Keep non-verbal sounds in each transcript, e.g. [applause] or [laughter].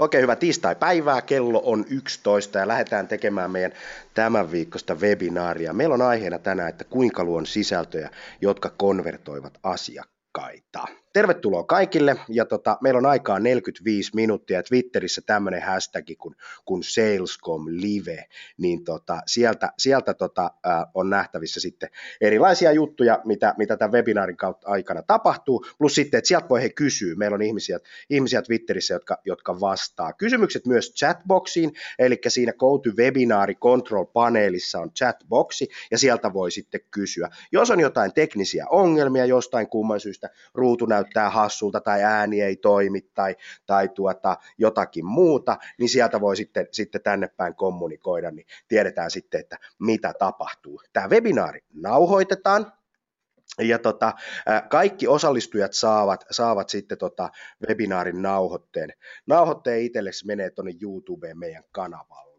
Oikein hyvä tiistai-päivää, kello on 11 ja lähdetään tekemään meidän tämän viikosta webinaaria. Meillä on aiheena tänään, että kuinka luon sisältöjä, jotka konvertoivat asiakkaita. Tervetuloa kaikille ja tota, meillä on aikaa 45 minuuttia Twitterissä tämmöinen hashtag kuin, kuin Salescom Live, niin tota, sieltä, sieltä tota, äh, on nähtävissä sitten erilaisia juttuja, mitä, mitä tämän webinaarin kautta aikana tapahtuu, plus sitten, että sieltä voi he kysyä, meillä on ihmisiä, ihmisiä Twitterissä, jotka, jotka vastaa. Kysymykset myös chatboxiin, eli siinä Go to Webinar Control paneelissa on chatboxi ja sieltä voi sitten kysyä. Jos on jotain teknisiä ongelmia jostain kumman syystä, ruutu näyttää hassulta tai ääni ei toimi tai, tai tuota, jotakin muuta, niin sieltä voi sitten, sitten tänne päin kommunikoida, niin tiedetään sitten, että mitä tapahtuu. Tämä webinaari nauhoitetaan, ja tota, kaikki osallistujat saavat, saavat sitten tota webinaarin nauhoitteen. Nauhoitteen itsellesi menee tuonne YouTubeen meidän kanavalle.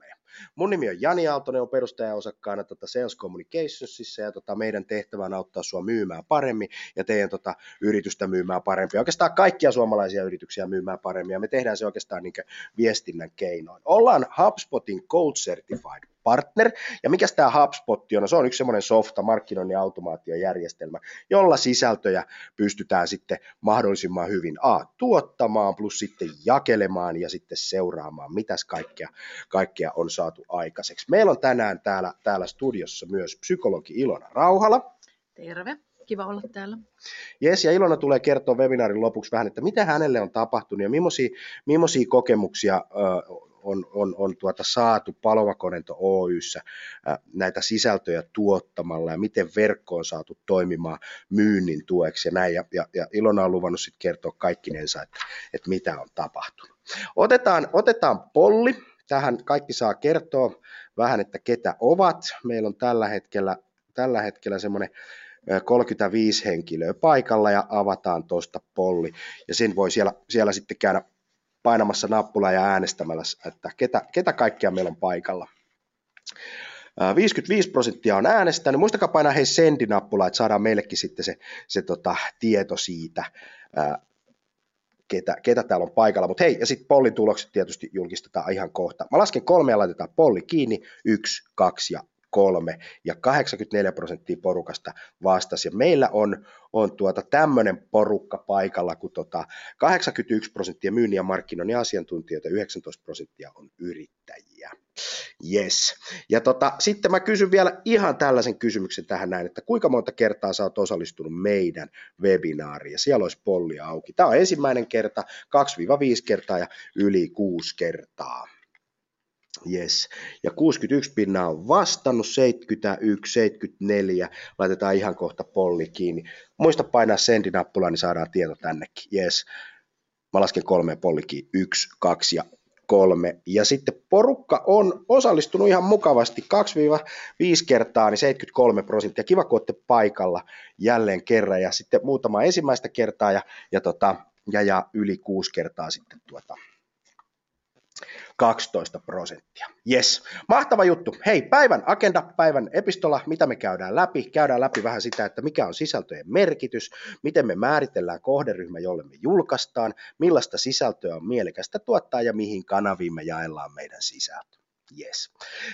Mun nimi on Jani Aaltonen, on perustajaosakkaana tota Sales Communicationsissa ja tota meidän tehtävä on auttaa sua myymään paremmin ja teidän tota yritystä myymään paremmin. Oikeastaan kaikkia suomalaisia yrityksiä myymään paremmin ja me tehdään se oikeastaan niin viestinnän keinoin. Ollaan HubSpotin Code Certified partner. Ja mikä tämä HubSpot on? No, se on yksi semmoinen softa markkinoinnin automaatiojärjestelmä, jolla sisältöjä pystytään sitten mahdollisimman hyvin A, tuottamaan, plus sitten jakelemaan ja sitten seuraamaan, mitäs kaikkea, kaikkea on saatu aikaiseksi. Meillä on tänään täällä, täällä studiossa myös psykologi Ilona Rauhala. Terve kiva olla täällä. Jes, ja Ilona tulee kertoa webinaarin lopuksi vähän, että mitä hänelle on tapahtunut ja millaisia, millaisia kokemuksia on, on, on tuota saatu Palomakonento Oyssä näitä sisältöjä tuottamalla ja miten verkko on saatu toimimaan myynnin tueksi ja näin. Ja, ja, ja Ilona on luvannut sitten kertoa kaikkinensa, että, että mitä on tapahtunut. Otetaan, otetaan polli. Tähän kaikki saa kertoa vähän, että ketä ovat. Meillä on tällä hetkellä, tällä hetkellä semmoinen 35 henkilöä paikalla ja avataan tuosta polli. Ja sen voi siellä, siellä sitten käydä painamassa nappulaa ja äänestämällä, että ketä, ketä kaikkia meillä on paikalla. 55 prosenttia on äänestänyt. Muistakaa painaa hei sendi-nappulaa, että saadaan meillekin sitten se, se tota, tieto siitä, ää, ketä, ketä täällä on paikalla. Mutta hei, ja sitten pollin tulokset tietysti julkistetaan ihan kohta. Mä lasken kolme ja laitetaan polli kiinni. Yksi, kaksi ja kolme ja 84 prosenttia porukasta vastasi. Ja meillä on, on tuota tämmöinen porukka paikalla, kun tota 81 prosenttia myynnin ja markkinoinnin asiantuntijoita, 19 prosenttia on yrittäjiä. Yes. Ja tota, sitten mä kysyn vielä ihan tällaisen kysymyksen tähän näin, että kuinka monta kertaa sä oot osallistunut meidän webinaariin, ja siellä olisi polli auki. Tämä on ensimmäinen kerta, 2-5 kertaa ja yli 6 kertaa. Yes. Ja 61 pinnaa on vastannut, 71, 74, laitetaan ihan kohta polli kiinni. Muista painaa sendinappulaa, niin saadaan tieto tännekin. Yes. Mä lasken kolme polli kiinni, yksi, kaksi ja kolme. Ja sitten porukka on osallistunut ihan mukavasti 2-5 kertaa, niin 73 prosenttia. Kiva, kun olette paikalla jälleen kerran. Ja sitten muutama ensimmäistä kertaa ja, ja, tota, ja, ja yli kuusi kertaa sitten tuota, 12 prosenttia. Yes, mahtava juttu. Hei, päivän agenda, päivän epistola, mitä me käydään läpi? Käydään läpi vähän sitä, että mikä on sisältöjen merkitys, miten me määritellään kohderyhmä, jolle me julkaistaan, millaista sisältöä on mielekästä tuottaa ja mihin kanaviin me jaellaan meidän sisältö. Yes.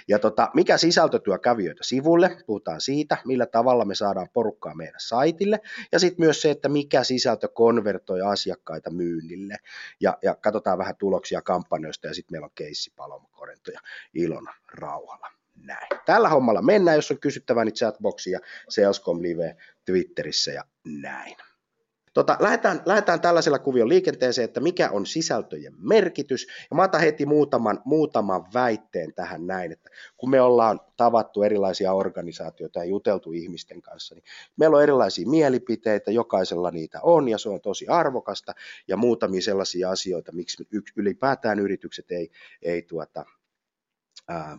Ja tota, mikä sisältö tuo kävijöitä sivulle, puhutaan siitä, millä tavalla me saadaan porukkaa meidän saitille, ja sitten myös se, että mikä sisältö konvertoi asiakkaita myynnille, ja, ja katsotaan vähän tuloksia kampanjoista, ja sitten meillä on keissi Paloma Korento ja Ilona Rauhala. Näin. Tällä hommalla mennään, jos on kysyttävää, niin chatboxia, Salescom Live Twitterissä ja näin. Tota, lähdetään, lähdetään tällaisella kuvion liikenteeseen, että mikä on sisältöjen merkitys. Ja mä otan heti muutaman, muutaman väitteen tähän näin, että kun me ollaan tavattu erilaisia organisaatioita ja juteltu ihmisten kanssa, niin meillä on erilaisia mielipiteitä, jokaisella niitä on ja se on tosi arvokasta ja muutamia sellaisia asioita, miksi ylipäätään yritykset ei, ei tuota, ää,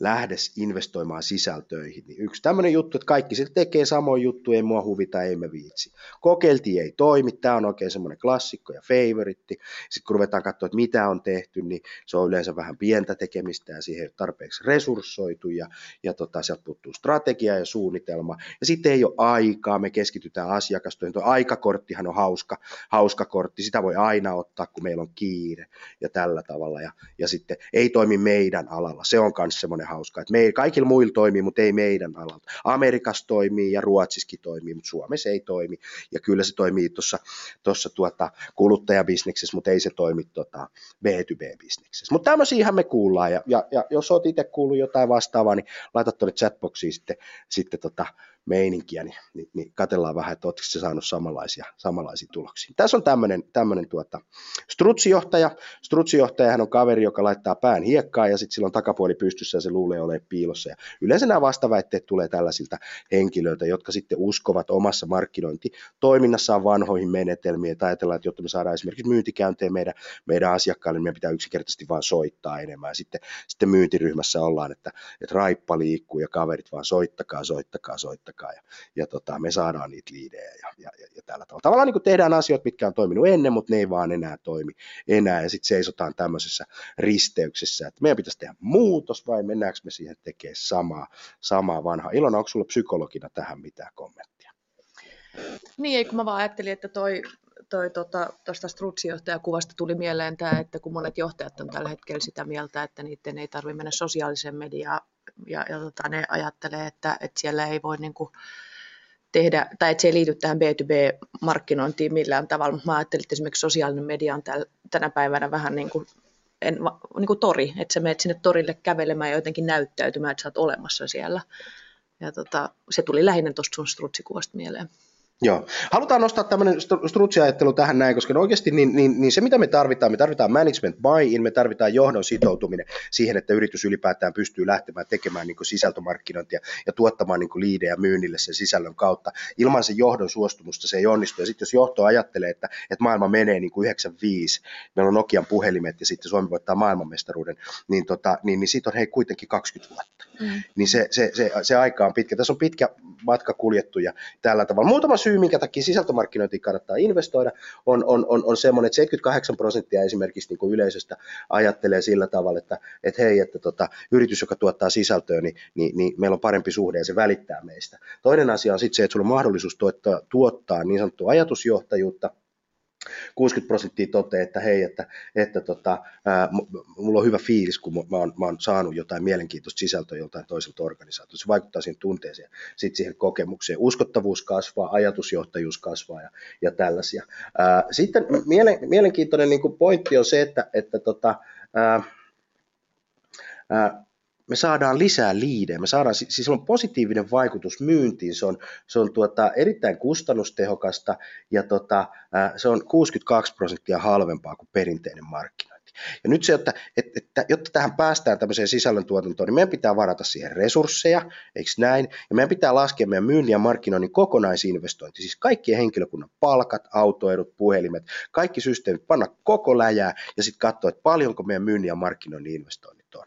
lähdes investoimaan sisältöihin. Niin yksi tämmöinen juttu, että kaikki sitten tekee samoin juttu, ei mua huvita, ei me viitsi. Kokeiltiin, ei toimi, tämä on oikein semmoinen klassikko ja favoritti. Sitten kun ruvetaan katsoa, että mitä on tehty, niin se on yleensä vähän pientä tekemistä ja siihen ei ole tarpeeksi resurssoitu ja, ja tota, sieltä puuttuu strategia ja suunnitelma. Ja sitten ei ole aikaa, me keskitytään asiakastoihin. Tuo aikakorttihan on hauska, hauska kortti, sitä voi aina ottaa, kun meillä on kiire ja tällä tavalla. Ja, ja sitten ei toimi meidän alalla, se on myös semmoinen hauska, että me, kaikilla muilla toimii, mutta ei meidän alalta. Amerikassa toimii ja Ruotsissakin toimii, mutta Suomessa ei toimi. Ja kyllä se toimii tuossa tuota, kuluttajabisneksessä, mutta ei se toimi tota, B2B-bisneksessä. Mutta tämmöisiä me kuullaan, ja, ja, ja jos olet itse kuullut jotain vastaavaa, niin laita tuonne chatboxiin sitten, sitten tota, meininkiä, niin, niin, niin katsellaan vähän, että oletko se saanut samanlaisia, samanlaisia tuloksia. Tässä on tämmöinen, tämmöinen tuota, strutsijohtaja. Strutsijohtajahan on kaveri, joka laittaa pään hiekkaan ja sitten sillä on takapuoli pystyssä ja se luulee olevan piilossa. Ja yleensä nämä vastaväitteet tulee tällaisilta henkilöiltä, jotka sitten uskovat omassa markkinointitoiminnassaan vanhoihin menetelmiin, että ajatellaan, että jotta me saadaan esimerkiksi myyntikäyntejä meidän, meidän asiakkaille, niin meidän pitää yksinkertaisesti vain soittaa enemmän. Sitten, sitten myyntiryhmässä ollaan, että, että raippa liikkuu ja kaverit vaan soittakaa, soittakaa, soittakaa aikaa ja, ja tota, me saadaan niitä liidejä ja, ja, ja, ja tällä tavalla. Tavallaan niin kuin tehdään asioita, mitkä on toiminut ennen, mutta ne ei vaan enää toimi enää ja sitten seisotaan tämmöisessä risteyksessä, että meidän pitäisi tehdä muutos vai mennäänkö me siihen tekemään samaa, samaa vanhaa. Ilona, onko sulla psykologina tähän mitään kommenttia? Niin, ei kun mä vaan ajattelin, että toi toi tuosta tota, strutsijohtajakuvasta tuli mieleen tämä, että kun monet johtajat on tällä hetkellä sitä mieltä, että niiden ei tarvitse mennä sosiaaliseen mediaan ja, ja tota, ne ajattelee, että, että siellä ei voi niin kuin, tehdä, tai että se ei liity tähän B2B-markkinointiin millään tavalla, mutta mä ajattelin, että esimerkiksi sosiaalinen media on täl, tänä päivänä vähän niin kuin, en, niin kuin tori, että sä menet sinne torille kävelemään ja jotenkin näyttäytymään, että sä oot olemassa siellä. Ja tota, se tuli lähinnä tuosta sun strutsikuvasta mieleen. Joo. Halutaan nostaa tämmöinen strutsiajattelu tähän näin, koska oikeasti niin, niin, niin se, mitä me tarvitaan, me tarvitaan management buy-in, me tarvitaan johdon sitoutuminen siihen, että yritys ylipäätään pystyy lähtemään tekemään niin sisältömarkkinointia ja tuottamaan niin liidejä myynnille sen sisällön kautta. Ilman sen johdon suostumusta se ei onnistu. Ja sitten jos johto ajattelee, että, että maailma menee niin kuin 95, meillä on Nokian puhelimet ja sitten Suomi voittaa maailmanmestaruuden, niin, tota, niin, niin siitä on hei kuitenkin 20 vuotta. Mm. Niin se, se, se, se, aika on pitkä. Tässä on pitkä matka kuljettu ja tällä tavalla. Muutama syy, minkä takia sisältömarkkinointiin kannattaa investoida, on, on, on, on semmoinen, että 78 prosenttia esimerkiksi niin kuin yleisöstä ajattelee sillä tavalla, että, että hei, että tota, yritys, joka tuottaa sisältöä, niin, niin, niin meillä on parempi suhde ja se välittää meistä. Toinen asia on sitten se, että sulla on mahdollisuus tuottaa, tuottaa niin sanottua ajatusjohtajuutta, 60 prosenttia toteaa, että hei, että, että tota, ää, mulla on hyvä fiilis, kun mä oon, mä oon saanut jotain mielenkiintoista sisältöä joltain toiselta organisaatiolta. Se vaikuttaa siihen tunteeseen, sitten siihen kokemukseen. Uskottavuus kasvaa, ajatusjohtajuus kasvaa ja, ja tällaisia. Ää, sitten mielen, mielenkiintoinen niin pointti on se, että, että tota, ää, ää, me saadaan lisää liidejä, me saadaan, siis on positiivinen vaikutus myyntiin, se on, se on tuota, erittäin kustannustehokasta ja tota, se on 62 prosenttia halvempaa kuin perinteinen markkinointi. Ja nyt se, että, että, että jotta tähän päästään tämmöiseen sisällöntuotantoon, niin meidän pitää varata siihen resursseja, eikö näin? Ja meidän pitää laskea meidän myynnin ja markkinoinnin kokonaisinvestointi, siis kaikkien henkilökunnan palkat, autoedut, puhelimet, kaikki systeemit, panna koko läjää ja sitten katsoa, että paljonko meidän myynnin ja markkinoinnin investointi on.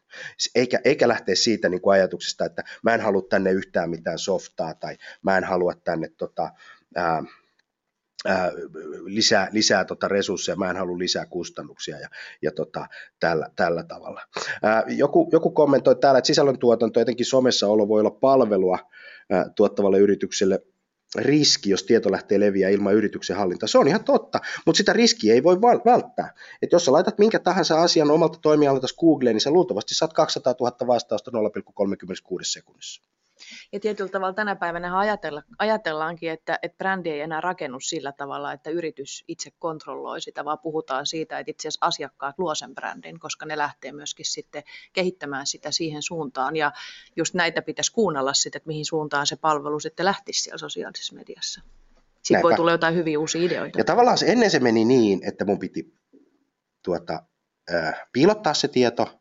Eikä, eikä lähteä siitä niin kuin ajatuksesta, että mä en halua tänne yhtään mitään softaa tai mä en halua tänne tota, ää, ää, lisää, lisää tota resursseja, mä en halua lisää kustannuksia ja, ja tota, tällä, tällä tavalla. Ää, joku, joku kommentoi täällä, että sisällöntuotanto, etenkin somessa olo voi olla palvelua ää, tuottavalle yritykselle riski, jos tieto lähtee leviä ilman yrityksen hallintaa. Se on ihan totta, mutta sitä riskiä ei voi välttää. Et jos sä laitat minkä tahansa asian omalta toimialalta Googleen, niin sä luultavasti saat 200 000 vastausta 0,36 sekunnissa. Ja tietyllä tavalla tänä päivänä ajatella, ajatellaankin, että, että brändi ei enää rakennu sillä tavalla, että yritys itse kontrolloi sitä, vaan puhutaan siitä, että itse asiassa asiakkaat luo sen brändin, koska ne lähtee myöskin sitten kehittämään sitä siihen suuntaan. Ja just näitä pitäisi kuunnella sitten, että mihin suuntaan se palvelu sitten lähtisi siellä sosiaalisessa mediassa. Sitten Näinpä. voi tulla jotain hyviä uusia ideoita. Ja tavallaan se, ennen se meni niin, että mun piti tuota, äh, piilottaa se tieto,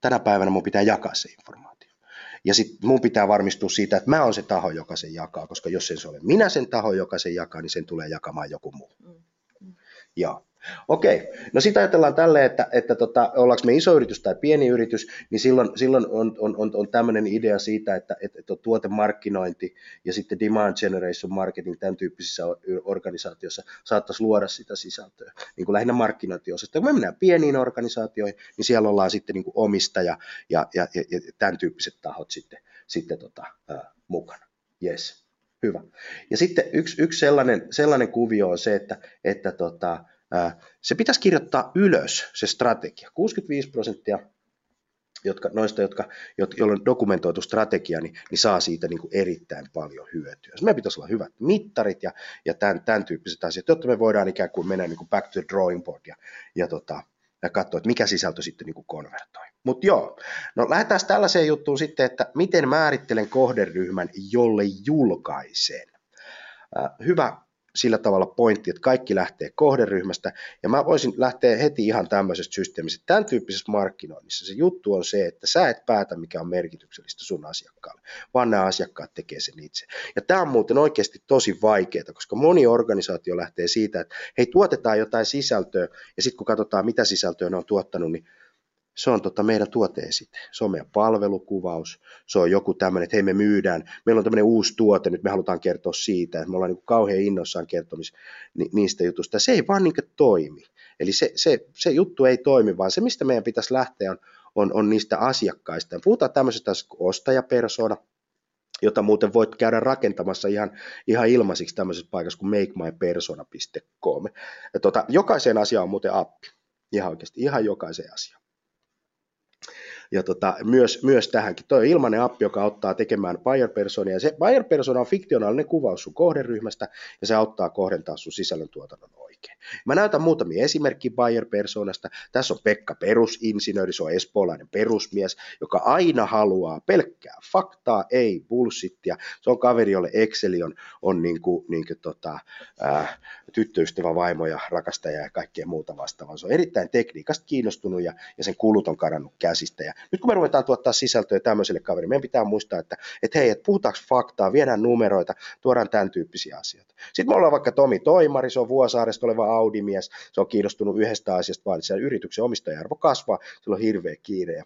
tänä päivänä mun pitää jakaa se informaatio. Ja sitten mun pitää varmistua siitä, että mä oon se taho, joka sen jakaa, koska jos se ole minä sen taho, joka sen jakaa, niin sen tulee jakamaan joku muu. Mm. mm. Ja, Okei, no sitä ajatellaan tälle, että, että tota, ollaanko me iso yritys tai pieni yritys, niin silloin, silloin on, on, on, on tämmöinen idea siitä, että, että, että tuotemarkkinointi ja sitten demand generation marketing tämän tyyppisissä organisaatioissa saattaisi luoda sitä sisältöä, niin kuin lähinnä markkinointiosasta. Kun me mennään pieniin organisaatioihin, niin siellä ollaan sitten niin kuin omistaja ja, ja, ja, ja tämän tyyppiset tahot sitten, sitten tota, ää, mukana. Yes. Hyvä. Ja sitten yksi, yksi sellainen, sellainen kuvio on se, että, että tota, se pitäisi kirjoittaa ylös, se strategia. 65 prosenttia jotka, noista, jotka, joilla on dokumentoitu strategia, niin, niin saa siitä niin kuin erittäin paljon hyötyä. Meidän pitäisi olla hyvät mittarit ja, ja tämän, tämän tyyppiset asiat, jotta me voidaan ikään kuin mennä niin kuin back to the drawing board ja, ja, tota, ja katsoa, että mikä sisältö sitten niin kuin konvertoi. Mutta joo, no lähdetään tällaiseen juttuun sitten, että miten määrittelen kohderyhmän, jolle julkaisen. Hyvä sillä tavalla pointti, että kaikki lähtee kohderyhmästä, ja mä voisin lähteä heti ihan tämmöisestä systeemistä. Tämän tyyppisessä markkinoinnissa se juttu on se, että sä et päätä, mikä on merkityksellistä sun asiakkaalle, vaan nämä asiakkaat tekee sen itse. Ja tämä on muuten oikeasti tosi vaikeaa, koska moni organisaatio lähtee siitä, että hei, tuotetaan jotain sisältöä, ja sitten kun katsotaan, mitä sisältöä ne on tuottanut, niin se on tota meidän tuoteesite. Se on meidän palvelukuvaus. Se on joku tämmöinen, että hei me myydään, meillä on tämmöinen uusi tuote, nyt me halutaan kertoa siitä, että me ollaan niin kuin kauhean innossaan kertomis niistä jutusta. Se ei vaan niin toimi. Eli se, se, se juttu ei toimi, vaan se, mistä meidän pitäisi lähteä, on, on, on niistä asiakkaista. Puhutaan tämmöisestä kuin ostajapersona, jota muuten voit käydä rakentamassa ihan, ihan ilmaisiksi tämmöisessä paikassa kuin makemypersona.com. Tota, jokaiseen asiaan on muuten appi. Ihan oikeasti, ihan jokaiseen asiaan ja tota, myös, myös tähänkin. Tuo on ilmainen appi, joka auttaa tekemään buyer personia. Se buyer persona on fiktionaalinen kuvaus sun kohderyhmästä ja se auttaa kohdentaa sun sisällöntuotannon oikein. Mä näytän muutamia esimerkkiä buyer personasta. Tässä on Pekka perusinsinööri, se on espoolainen perusmies, joka aina haluaa pelkkää faktaa, ei bullshittia. Se on kaveri, jolle Exceli on, on niin kuin, niin kuin tota, ää, tyttöystävä, vaimo ja rakastaja ja kaikkea muuta vastaavaa. Se on erittäin tekniikasta kiinnostunut ja, ja sen kulut on karannut käsistä. Ja nyt kun me ruvetaan tuottaa sisältöä tämmöiselle kaverille, meidän pitää muistaa, että, että hei, että puhutaanko faktaa, viedään numeroita, tuodaan tämän tyyppisiä asioita. Sitten me ollaan vaikka Tomi Toimari, se on Vuosaaresta oleva Audi-mies, se on kiinnostunut yhdestä asiasta, vaan että yrityksen omistajarvo kasvaa, sillä on hirveä kiire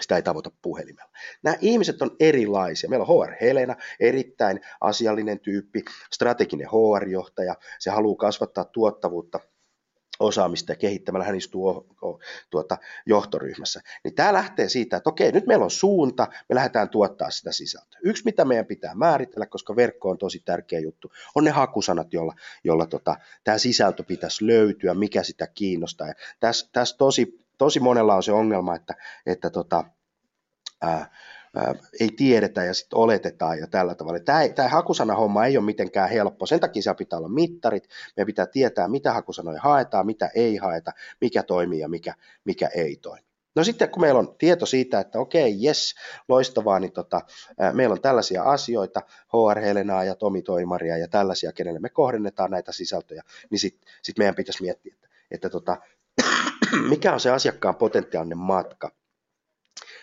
sitä ei tavoita puhelimella. Nämä ihmiset on erilaisia. Meillä on HR Helena, erittäin asiallinen tyyppi, strateginen HR-johtaja, se haluaa kasvattaa tuottavuutta osaamista ja kehittämällä hän istuu tuota, johtoryhmässä. Niin tämä lähtee siitä, että okei, nyt meillä on suunta, me lähdetään tuottaa sitä sisältöä. Yksi, mitä meidän pitää määritellä, koska verkko on tosi tärkeä juttu, on ne hakusanat, jolla, jolla tota, tämä sisältö pitäisi löytyä, mikä sitä kiinnostaa. Tässä, tässä tosi, tosi monella on se ongelma, että, että tota, ää, ei tiedetä ja sitten oletetaan ja tällä tavalla. Tämä, tämä hakusanahomma ei ole mitenkään helppo. Sen takia siellä pitää olla mittarit. Meidän pitää tietää, mitä hakusanoja haetaan, mitä ei haeta, mikä toimii ja mikä, mikä ei toimi. No sitten kun meillä on tieto siitä, että okei, jes, loistavaa, niin tota, ää, meillä on tällaisia asioita, HR Helenaa ja Tomi Toimaria ja tällaisia, kenelle me kohdennetaan näitä sisältöjä, niin sitten sit meidän pitäisi miettiä, että, että tota, [clears throat] mikä on se asiakkaan potentiaalinen matka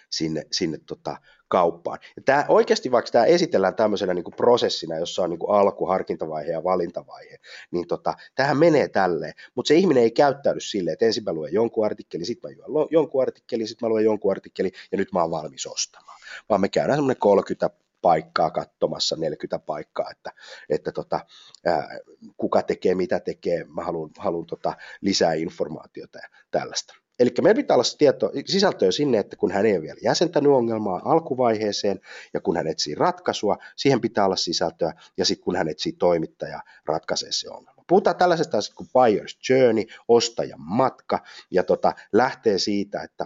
sinne, sinne tota, kauppaan. Ja tämä, oikeasti vaikka tämä esitellään tämmöisenä niin kuin prosessina, jossa on niin kuin alku, harkintavaihe ja valintavaihe, niin tota, tähän menee tälleen, mutta se ihminen ei käyttäydy silleen, että ensin mä luen jonkun artikkelin, sitten mä luen jonkun artikkelin, sitten mä luen jonkun artikkelin ja nyt mä oon valmis ostamaan. Vaan me käydään semmoinen 30 paikkaa katsomassa, 40 paikkaa, että, että tota, ää, kuka tekee, mitä tekee, mä haluan, haluan tota, lisää informaatiota ja tällaista. Eli meillä pitää olla tieto, sisältöä sinne, että kun hän ei ole vielä jäsentänyt ongelmaa alkuvaiheeseen ja kun hän etsii ratkaisua, siihen pitää olla sisältöä ja sitten kun hän etsii toimittajaa, ratkaisee se ongelma. Puhutaan tällaisesta asiasta kuin buyer's journey, ostajan matka ja tota, lähtee siitä, että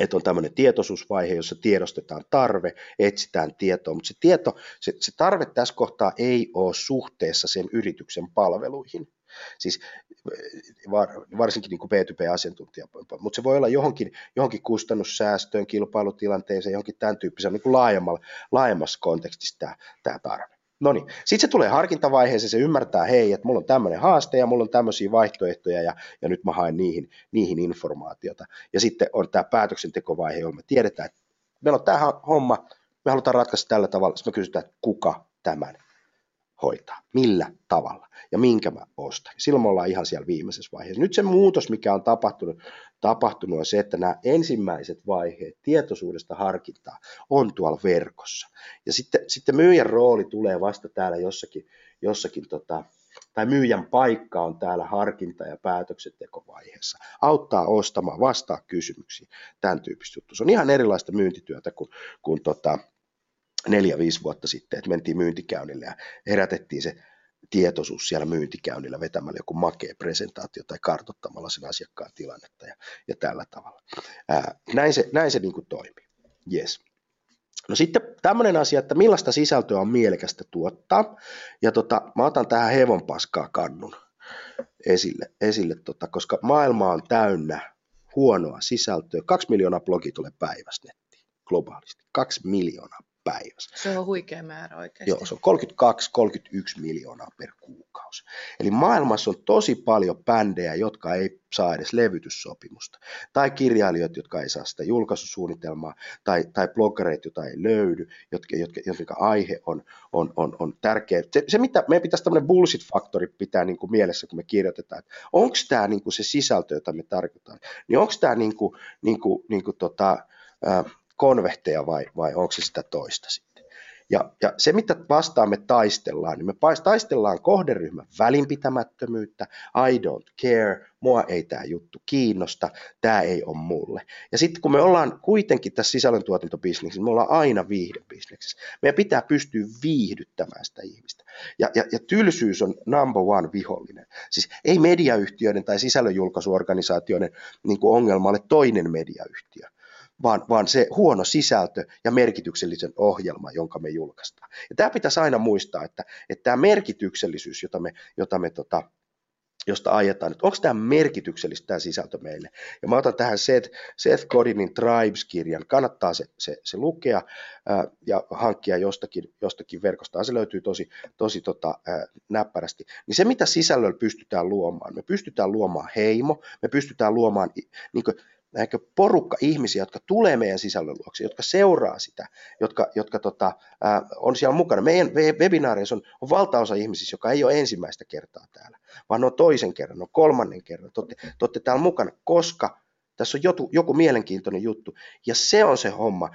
että on tämmöinen tietoisuusvaihe, jossa tiedostetaan tarve, etsitään tietoa, mutta se tieto, se, se tarve tässä kohtaa ei ole suhteessa sen yrityksen palveluihin. Siis var, varsinkin niin kuin B2B-asiantuntija, mutta se voi olla johonkin, johonkin kustannussäästöön, kilpailutilanteeseen, johonkin tämän tyyppiseen niin kuin laajemmassa kontekstissa tämä, tämä tarve. No niin, sitten se tulee harkintavaiheeseen, se ymmärtää, hei, että mulla on tämmöinen haaste ja mulla on tämmöisiä vaihtoehtoja ja, ja nyt mä haen niihin, niihin informaatiota. Ja sitten on tämä päätöksentekovaihe, jolla me tiedetään, että meillä on tämä homma, me halutaan ratkaista tällä tavalla, sitten me kysytään, että kuka tämän hoitaa, millä tavalla ja minkä mä ostan. Silloin me ollaan ihan siellä viimeisessä vaiheessa. Nyt se muutos, mikä on tapahtunut, tapahtunut on se, että nämä ensimmäiset vaiheet tietoisuudesta harkintaa on tuolla verkossa. Ja sitten, sitten myyjän rooli tulee vasta täällä jossakin, jossakin tota, tai myyjän paikka on täällä harkinta- ja päätöksentekovaiheessa. Auttaa ostamaan, vastaa kysymyksiin, tämän tyyppistä juttu. Se on ihan erilaista myyntityötä kuin, kuin tota, neljä-viisi vuotta sitten, että mentiin myyntikäynnille ja herätettiin se tietoisuus siellä myyntikäynnillä vetämällä joku makea presentaatio tai kartottamalla sen asiakkaan tilannetta ja, ja tällä tavalla. Ää, näin se, näin se niin kuin toimii. Yes. No sitten tämmöinen asia, että millaista sisältöä on mielekästä tuottaa. Ja tota, mä otan tähän hevonpaskaa kannun esille, esille tota, koska maailma on täynnä huonoa sisältöä. Kaksi miljoonaa blogia tulee päivässä nettiin globaalisti. Kaksi miljoonaa päivässä. Se on huikea määrä oikeasti. Joo, se on 32-31 miljoonaa per kuukausi. Eli maailmassa on tosi paljon bändejä, jotka ei saa edes levytyssopimusta. Tai kirjailijoita, jotka ei saa sitä julkaisusuunnitelmaa, tai, tai bloggereita, joita ei löydy, jotka, jotka, jotka aihe on, on, on, on tärkeä. Se, se, mitä meidän pitäisi tämmöinen bullshit-faktori pitää niin kuin mielessä, kun me kirjoitetaan, että onko tämä niin kuin se sisältö, jota me tarkoitaan, niin onko tämä niin kuin, niin kuin, niin kuin tota, äh, konvehteja vai, vai onko se sitä toista sitten. Ja, ja se, mitä vastaan me taistellaan, niin me taistellaan kohderyhmän välinpitämättömyyttä, I don't care, mua ei tämä juttu kiinnosta, tämä ei ole mulle. Ja sitten kun me ollaan kuitenkin tässä sisällöntuotantobisneksessä, me ollaan aina viihdebisneksessä. Meidän pitää pystyä viihdyttämään sitä ihmistä. Ja, ja, ja tylsyys on number one vihollinen. Siis ei mediayhtiöiden tai sisällönjulkaisuorganisaatioiden niin ongelma ole toinen mediayhtiö vaan, vaan se huono sisältö ja merkityksellisen ohjelma, jonka me julkaistaan. Ja tämä pitäisi aina muistaa, että, että tämä merkityksellisyys, jota me, jota me tota, josta ajetaan, että onko tämä merkityksellistä tämä sisältö meille. Ja mä otan tähän Seth, Seth Godinin Tribes-kirjan, kannattaa se, se, se lukea ää, ja hankkia jostakin, jostakin verkosta, se löytyy tosi, tosi tota, ää, näppärästi. Niin se, mitä sisällöllä pystytään luomaan, me pystytään luomaan heimo, me pystytään luomaan niin kuin, näinkö porukka ihmisiä, jotka tulee meidän sisällön luokse, jotka seuraa sitä, jotka, jotka tota, ää, on siellä mukana. Meidän webinaareissa on, on valtaosa ihmisistä, joka ei ole ensimmäistä kertaa täällä, vaan on toisen kerran, on kolmannen kerran. Te olette, te olette täällä mukana, koska tässä on joku, joku mielenkiintoinen juttu, ja se on se homma,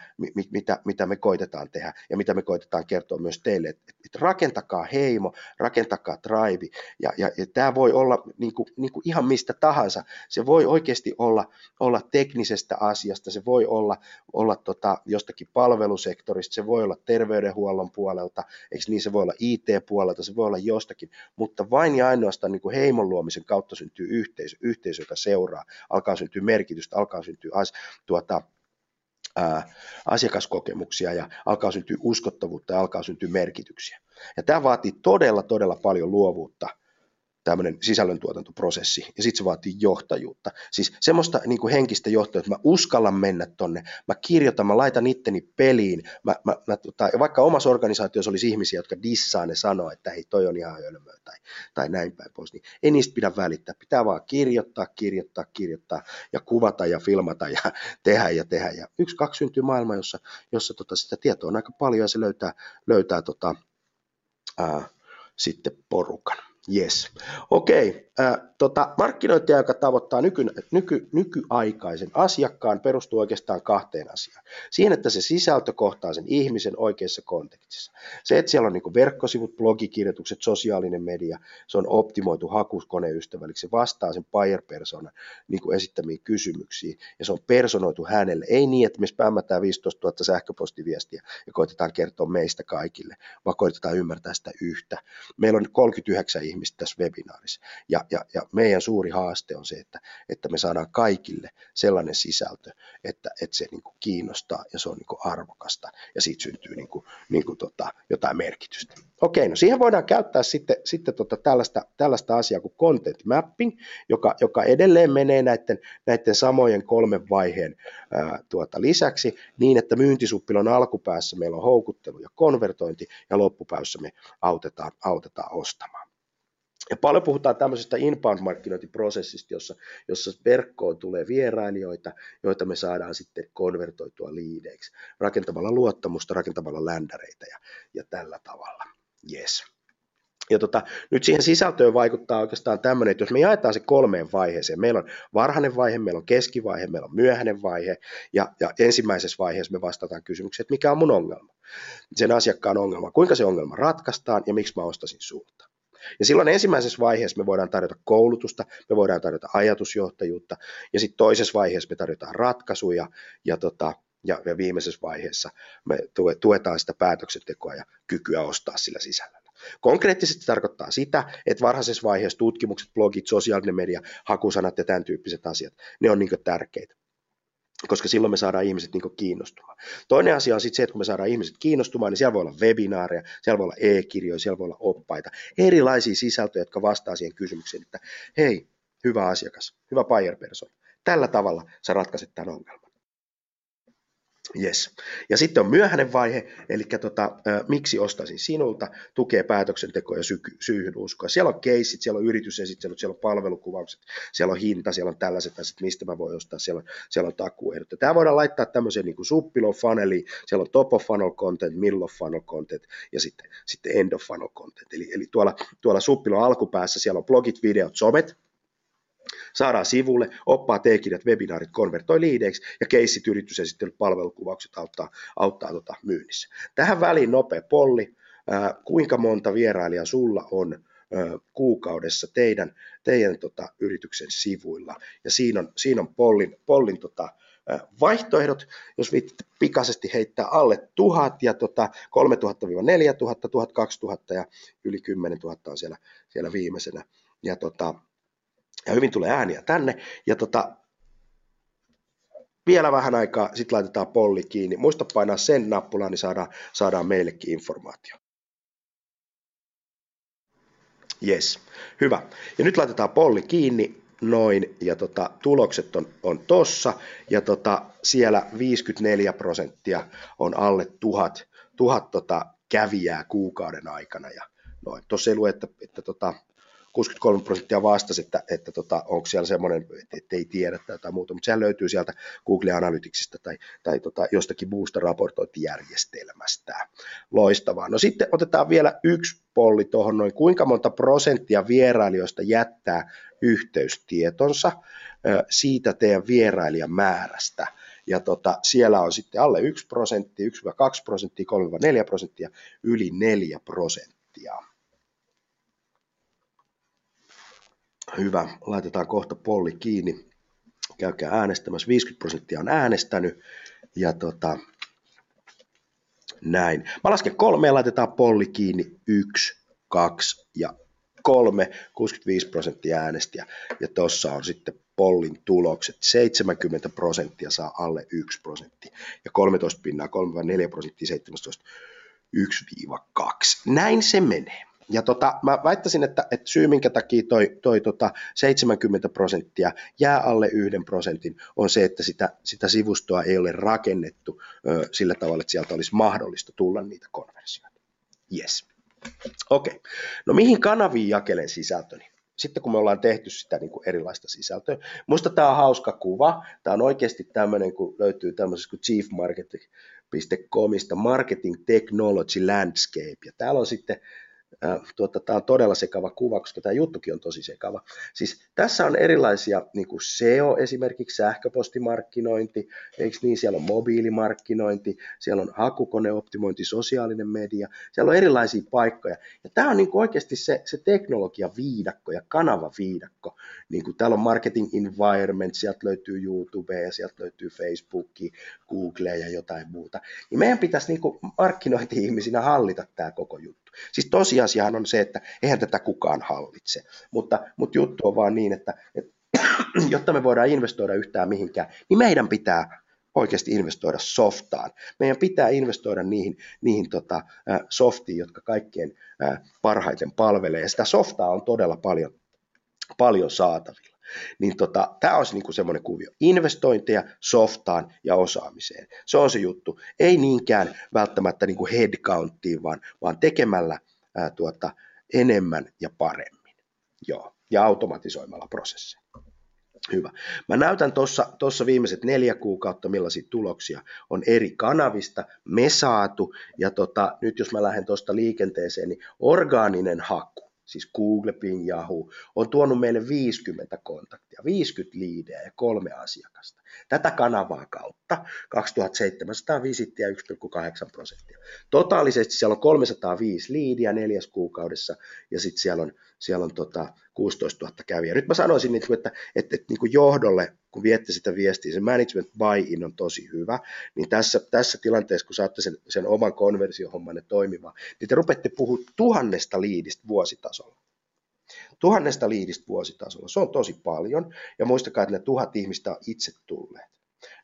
mitä, mitä me koitetaan tehdä, ja mitä me koitetaan kertoa myös teille, että, että rakentakaa heimo, rakentakaa tribe, ja, ja, ja tämä voi olla niin kuin, niin kuin ihan mistä tahansa, se voi oikeasti olla, olla teknisestä asiasta, se voi olla, olla tota, jostakin palvelusektorista, se voi olla terveydenhuollon puolelta, eikö niin, se voi olla IT-puolelta, se voi olla jostakin, mutta vain ja ainoastaan niin kuin heimon luomisen kautta syntyy yhteisö, yhteisö, joka seuraa, alkaa syntyä merkitys, merkitystä, alkaa syntyä as, tuota, ää, asiakaskokemuksia ja alkaa syntyä uskottavuutta ja alkaa syntyä merkityksiä. Ja tämä vaatii todella, todella paljon luovuutta tämmöinen sisällöntuotantoprosessi, ja sitten se vaatii johtajuutta. Siis semmoista niin kuin henkistä johtajuutta, että mä uskallan mennä tonne, mä kirjoitan, mä laitan itteni peliin, mä, mä, mä, tota, vaikka omassa organisaatiossa olisi ihmisiä, jotka dissaa ne sanoo, että hei, toi on ihan hölmöä, tai, tai näin päin pois, niin ei niistä pidä välittää, pitää vaan kirjoittaa, kirjoittaa, kirjoittaa, ja kuvata ja filmata ja [laughs] tehdä ja tehdä, ja yksi, kaksi syntyy maailma, jossa, jossa tota, sitä tietoa on aika paljon, ja se löytää, löytää tota, ää, sitten porukan. Yes. Okay. Tota, markkinointia, joka tavoittaa nyky, nyky, nykyaikaisen asiakkaan, perustuu oikeastaan kahteen asiaan. Siihen, että se sisältö kohtaa sen ihmisen oikeassa kontekstissa. Se, että siellä on niin verkkosivut, blogikirjoitukset, sosiaalinen media, se on optimoitu hakuskoneystävälliksi, se vastaa sen buyer persona niin esittämiin kysymyksiin, ja se on personoitu hänelle. Ei niin, että me spämmätään 15 000 sähköpostiviestiä ja koitetaan kertoa meistä kaikille, vaan koitetaan ymmärtää sitä yhtä. Meillä on 39 ihmistä tässä webinaarissa. Ja, ja, ja meidän suuri haaste on se, että, että me saadaan kaikille sellainen sisältö, että, että se niin kuin kiinnostaa ja se on niin kuin arvokasta ja siitä syntyy niin kuin, niin kuin tota, jotain merkitystä. Okei, no siihen voidaan käyttää sitten, sitten tota tällaista, tällaista asiaa kuin content mapping, joka, joka edelleen menee näiden, näiden samojen kolmen vaiheen ää, tuota, lisäksi niin, että myyntisuppilon alkupäässä meillä on houkuttelu ja konvertointi ja loppupäässä me autetaan, autetaan ostamaan. Ja paljon puhutaan tämmöisestä inbound-markkinointiprosessista, jossa, jossa verkkoon tulee vierailijoita, joita me saadaan sitten konvertoitua liideiksi, rakentamalla luottamusta, rakentamalla ländäreitä ja, ja tällä tavalla. Yes. Ja tota, nyt siihen sisältöön vaikuttaa oikeastaan tämmöinen, että jos me jaetaan se kolmeen vaiheeseen, meillä on varhainen vaihe, meillä on keskivaihe, meillä on myöhäinen vaihe, ja, ja ensimmäisessä vaiheessa me vastataan kysymykseen, että mikä on mun ongelma, sen asiakkaan ongelma, kuinka se ongelma ratkaistaan ja miksi mä ostasin sulta. Ja silloin ensimmäisessä vaiheessa me voidaan tarjota koulutusta, me voidaan tarjota ajatusjohtajuutta, ja sitten toisessa vaiheessa me tarjotaan ratkaisuja, ja, tota, ja, ja viimeisessä vaiheessa me tuetaan sitä päätöksentekoa ja kykyä ostaa sillä sisällä. Konkreettisesti tarkoittaa sitä, että varhaisessa vaiheessa tutkimukset, blogit, sosiaalinen media, hakusanat ja tämän tyyppiset asiat, ne on niin tärkeitä koska silloin me saadaan ihmiset niin kiinnostumaan. Toinen asia on sitten se, että kun me saadaan ihmiset kiinnostumaan, niin siellä voi olla webinaareja, siellä voi olla e-kirjoja, siellä voi olla oppaita, erilaisia sisältöjä, jotka vastaa siihen kysymykseen, että hei, hyvä asiakas, hyvä buyer person, tällä tavalla sä ratkaiset tämän ongelman. Yes. Ja sitten on myöhäinen vaihe, eli tota, miksi ostaisin sinulta, tukee päätöksentekoa ja sy- syyhyn uskoa. Siellä on keissit, siellä on yritysesittelyt, siellä on palvelukuvaukset, siellä on hinta, siellä on tällaiset asiat, mistä mä voin ostaa, siellä on, siellä on takuehdot. Tämä voidaan laittaa tämmöiseen niin suppilon funneliin, siellä on top of funnel content, middle of funnel content ja sitten, sitten end of funnel content. Eli, eli tuolla, tuolla suppilon alkupäässä siellä on blogit, videot, somet, Saadaan sivulle, oppaa e-kirjat, webinaarit konvertoi liideiksi ja keissit, yritysesittelyt, palvelukuvaukset auttaa, auttaa tota myynnissä. Tähän väliin nopea polli, ää, kuinka monta vierailijaa sulla on ää, kuukaudessa teidän, teidän tota, yrityksen sivuilla. Ja siinä on, siinä on pollin, pollin tota, vaihtoehdot, jos viitit pikaisesti heittää alle 1000 ja tota 3000-4000, 1000-2000 ja yli 10 000 on siellä, siellä viimeisenä. Ja tota, ja hyvin tulee ääniä tänne. Ja tota, vielä vähän aikaa, sitten laitetaan polli kiinni. Muista painaa sen nappulaan, niin saadaan, saadaan meillekin informaatio. Yes, hyvä. Ja nyt laitetaan polli kiinni, noin, ja tota, tulokset on, on tossa, ja tota, siellä 54 prosenttia on alle tuhat, tuhat tota, kävijää kuukauden aikana, ja noin. Tuossa ei lue, että, että tota, 63 prosenttia vastasi, että, että tota, onko siellä semmoinen, että ei tiedä tai jotain muuta, mutta sehän löytyy sieltä Google Analyticsista tai, tai tota, jostakin muusta raportointijärjestelmästä. Loistavaa. No sitten otetaan vielä yksi polli tuohon noin, kuinka monta prosenttia vierailijoista jättää yhteystietonsa siitä teidän vierailijamäärästä. Ja tota, siellä on sitten alle 1 prosentti, 1-2 prosenttia, 3-4 prosenttia, yli 4 prosenttia. Hyvä, laitetaan kohta polli kiinni. Käykää äänestämässä. 50 prosenttia on äänestänyt. Ja tota, näin. Mä lasken kolme ja laitetaan polli kiinni. Yksi, kaksi ja kolme. 65 prosenttia äänestä. Ja tuossa on sitten pollin tulokset. 70 prosenttia saa alle 1 prosentti. Ja 13 pinnaa, 3-4 prosenttia, 17 1-2. Näin se menee. Ja tota, mä väittäisin, että, että syy minkä takia toi, toi tota 70 prosenttia jää alle yhden prosentin on se, että sitä, sitä sivustoa ei ole rakennettu ö, sillä tavalla, että sieltä olisi mahdollista tulla niitä konversioita. Yes. Okei. Okay. No mihin kanaviin jakelen sisältöni? Sitten kun me ollaan tehty sitä niin kuin erilaista sisältöä. Musta tämä on hauska kuva. Tämä on oikeasti tämmöinen, kun löytyy tämmöisestä kuin Chief Marketing.comista Marketing Technology Landscape. Ja täällä on sitten tuota, tämä on todella sekava kuva, koska tämä juttukin on tosi sekava. Siis tässä on erilaisia niin kuin SEO, esimerkiksi sähköpostimarkkinointi, eikö niin, siellä on mobiilimarkkinointi, siellä on hakukoneoptimointi, sosiaalinen media, siellä on erilaisia paikkoja. Ja tämä on niin kuin oikeasti se, se teknologia viidakko ja kanava viidakko. Niin kuin täällä on marketing environment, sieltä löytyy YouTube ja sieltä löytyy Facebook, Google ja jotain muuta. Niin meidän pitäisi niin kuin markkinointi-ihmisinä hallita tämä koko juttu. Siis tosiasiahan on se, että eihän tätä kukaan hallitse, mutta, mutta juttu on vaan niin, että, että [clears throat] jotta me voidaan investoida yhtään mihinkään, niin meidän pitää oikeasti investoida softaan. Meidän pitää investoida niihin, niihin tota, softiin, jotka kaikkein parhaiten palvelee. Ja sitä softaa on todella paljon, paljon saatavilla. Niin tota, tämä olisi niinku semmoinen kuvio. Investointeja softaan ja osaamiseen. Se on se juttu. Ei niinkään välttämättä niinku headcounttiin, vaan, vaan tekemällä ää, tuota, enemmän ja paremmin. Joo. Ja automatisoimalla prosesseja. Hyvä. Mä näytän tuossa viimeiset neljä kuukautta, millaisia tuloksia on eri kanavista me saatu. Ja tota, nyt jos mä lähden tuosta liikenteeseen, niin orgaaninen haku, siis Google, Bing, Yahoo, on tuonut meille 50 kontaktia, 50 liidejä ja kolme asiakasta. Tätä kanavaa kautta 2700 visittiä 1,8 prosenttia. Totaalisesti siellä on 305 liidiä neljäs kuukaudessa ja sitten siellä on, siellä on tota 16 000 kävijää. Nyt mä sanoisin, että, että, että, että niin kuin johdolle, kun viette sitä viestiä, se management buy-in on tosi hyvä, niin tässä, tässä tilanteessa, kun saatte sen, sen oman konversiohommanne toimimaan, niin te rupette puhumaan tuhannesta liidistä vuositasolla tuhannesta liidistä vuositasolla. Se on tosi paljon, ja muistakaa, että ne tuhat ihmistä on itse tulleet.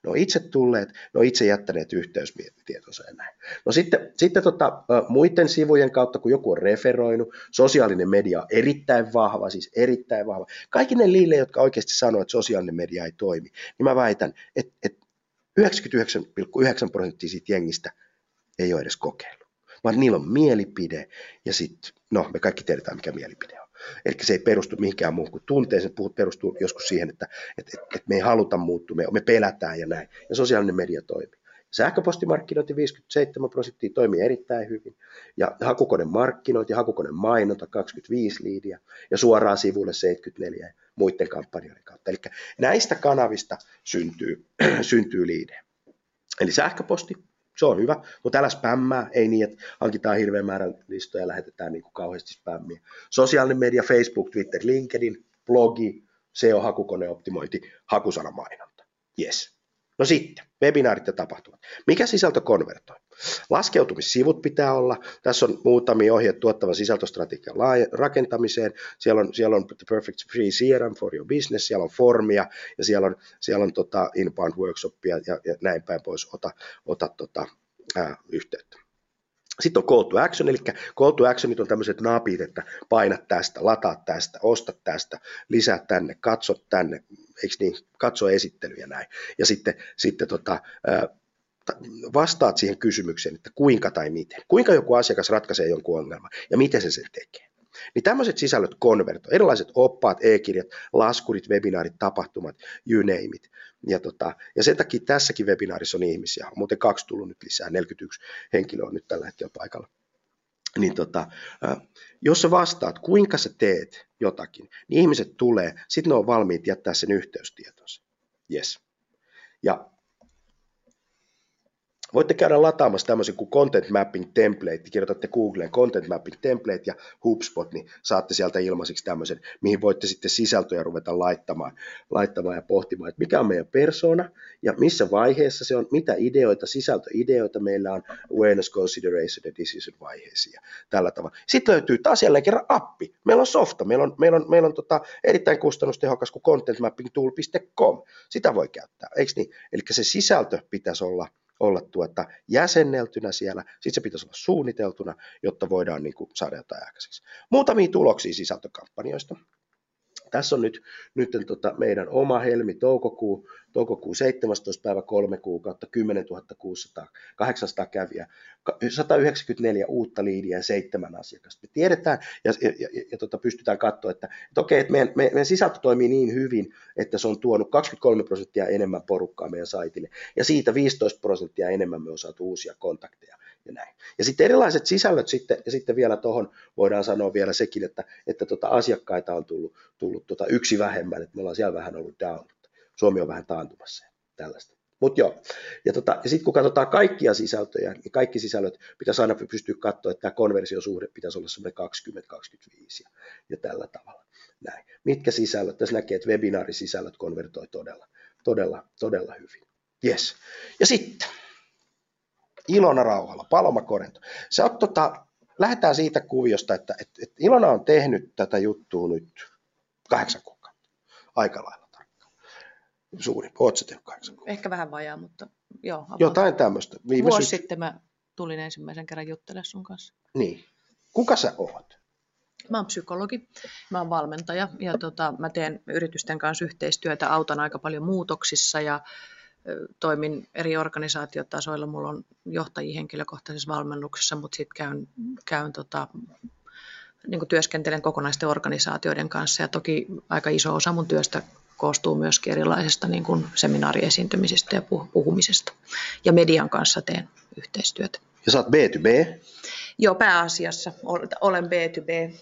Ne on itse tulleet, ne on itse jättäneet yhteystietonsa ja näin. No sitten, sitten tota, muiden sivujen kautta, kun joku on referoinut, sosiaalinen media on erittäin vahva, siis erittäin vahva. Kaikki ne liille, jotka oikeasti sanoo, että sosiaalinen media ei toimi, niin mä väitän, että, että 99,9 prosenttia siitä jengistä ei ole edes kokeillut, vaan niillä on mielipide ja sitten, no me kaikki tiedetään mikä mielipide on. Eli se ei perustu mihinkään muuhun kuin tunteeseen, se perustuu joskus siihen, että, että, että me ei haluta muuttua, me, me pelätään ja näin. Ja sosiaalinen media toimii. Sähköpostimarkkinointi 57 prosenttia toimii erittäin hyvin. Ja hakukone markkinointi, hakukone mainonta 25 liidiä ja suoraan sivulle 74 muiden kampanjoiden kautta. Eli näistä kanavista syntyy, [clears throat] syntyy liidejä. Eli sähköposti, se on hyvä, mutta älä spämmää, ei niin, että hankitaan hirveän määrän listoja ja lähetetään niin kuin kauheasti spämmiä. Sosiaalinen media, Facebook, Twitter, LinkedIn, blogi, SEO-hakukoneoptimointi, hakusanamainonta. Yes. No sitten, webinaarit ja tapahtumat. Mikä sisältö konvertoi? Laskeutumissivut pitää olla. Tässä on muutamia ohjeet tuottavan sisältöstrategian rakentamiseen. Siellä on, siellä on The Perfect Free CRM for your business, siellä on formia ja siellä on, siellä on tota inbound workshopia ja, ja näin päin pois. Ota, ota tota, ää, yhteyttä. Sitten on call to action, eli call to actionit on tämmöiset napit, että painat tästä, lataa tästä, osta tästä, lisää tänne, katso tänne, eikö niin, katso esittely ja näin. Ja sitten, sitten tota, vastaat siihen kysymykseen, että kuinka tai miten. Kuinka joku asiakas ratkaisee jonkun ongelman ja miten se sen tekee. Niin tämmöiset sisällöt konvertoi, erilaiset oppaat, e-kirjat, laskurit, webinaarit, tapahtumat, you name it. Ja, tota, ja sen takia tässäkin webinaarissa on ihmisiä, on muuten kaksi tullut nyt lisää, 41 henkilöä on nyt tällä hetkellä paikalla. Niin tota, jos sä vastaat, kuinka sä teet jotakin, niin ihmiset tulee, sitten ne on valmiit jättää sen yhteystietonsa. Yes. Ja Voitte käydä lataamassa tämmöisen kuin Content Mapping Template, kirjoitatte Googleen Content Mapping Template ja HubSpot, niin saatte sieltä ilmaiseksi tämmöisen, mihin voitte sitten sisältöjä ruveta laittamaan, laittamaan ja pohtimaan, että mikä on meidän persona ja missä vaiheessa se on, mitä ideoita, sisältöideoita meillä on awareness, consideration ja decision vaiheisia tällä tavalla. Sitten löytyy taas jälleen kerran appi. Meillä on softa, meillä on, meillä on, meillä on tota erittäin kustannustehokas kuin contentmappingtool.com. Sitä voi käyttää, eikö niin? Eli se sisältö pitäisi olla olla tuota jäsenneltynä siellä, sitten se pitäisi olla suunniteltuna, jotta voidaan niin kuin, saada jotain aikaiseksi. Muutamia tuloksia sisältökampanjoista. Tässä on nyt, nyt tota, meidän oma helmi toukokuu, toukokuu 17. päivä 3 kuukautta, 10 600, 800 käviä, 194 uutta liidiä ja 7 asiakasta. Me tiedetään ja, ja, ja, ja tota, pystytään katsoa, että, että okei, että meidän, meidän sisältö toimii niin hyvin, että se on tuonut 23 prosenttia enemmän porukkaa meidän saitille ja siitä 15 prosenttia enemmän me on saatu uusia kontakteja ja näin. Ja sitten erilaiset sisällöt sitten, ja sitten vielä tuohon voidaan sanoa vielä sekin, että, että tota asiakkaita on tullut, tullut tota yksi vähemmän, että me ollaan siellä vähän ollut down. Suomi on vähän taantumassa tällaista. Mutta joo, ja, tota, ja sitten kun katsotaan kaikkia sisältöjä, niin kaikki sisällöt pitäisi aina pystyä katsoa, että tämä konversiosuhde pitäisi olla semmoinen 20-25 ja, ja tällä tavalla. Näin. Mitkä sisällöt? Tässä näkee, että webinaarisisällöt konvertoi todella, todella, todella hyvin. Yes. Ja sitten Ilona Rauhala, Paloma Korento. Sä oot, tota, lähdetään siitä kuviosta, että et, et Ilona on tehnyt tätä juttua nyt kahdeksan kuukautta. Aika lailla tarkkaan. Suurin. Oot sä tehnyt kahdeksan kuukautta? Ehkä vähän vajaa, mutta joo. About. Jotain tämmöistä. Viime Vuosi syks... sitten mä tulin ensimmäisen kerran juttelemaan sun kanssa. Niin. Kuka sä oot? Mä oon psykologi, mä oon valmentaja ja tota, mä teen yritysten kanssa yhteistyötä, autan aika paljon muutoksissa ja toimin eri organisaatiotasoilla. Mulla on johtajia henkilökohtaisessa valmennuksessa, mutta sitten käyn, käyn tota, niin työskentelen kokonaisten organisaatioiden kanssa ja toki aika iso osa mun työstä koostuu myöskin erilaisista niin kuin seminaariesiintymisistä ja puhumisesta. Ja median kanssa teen yhteistyötä. Ja sä oot B2B? Joo, pääasiassa olen B2B.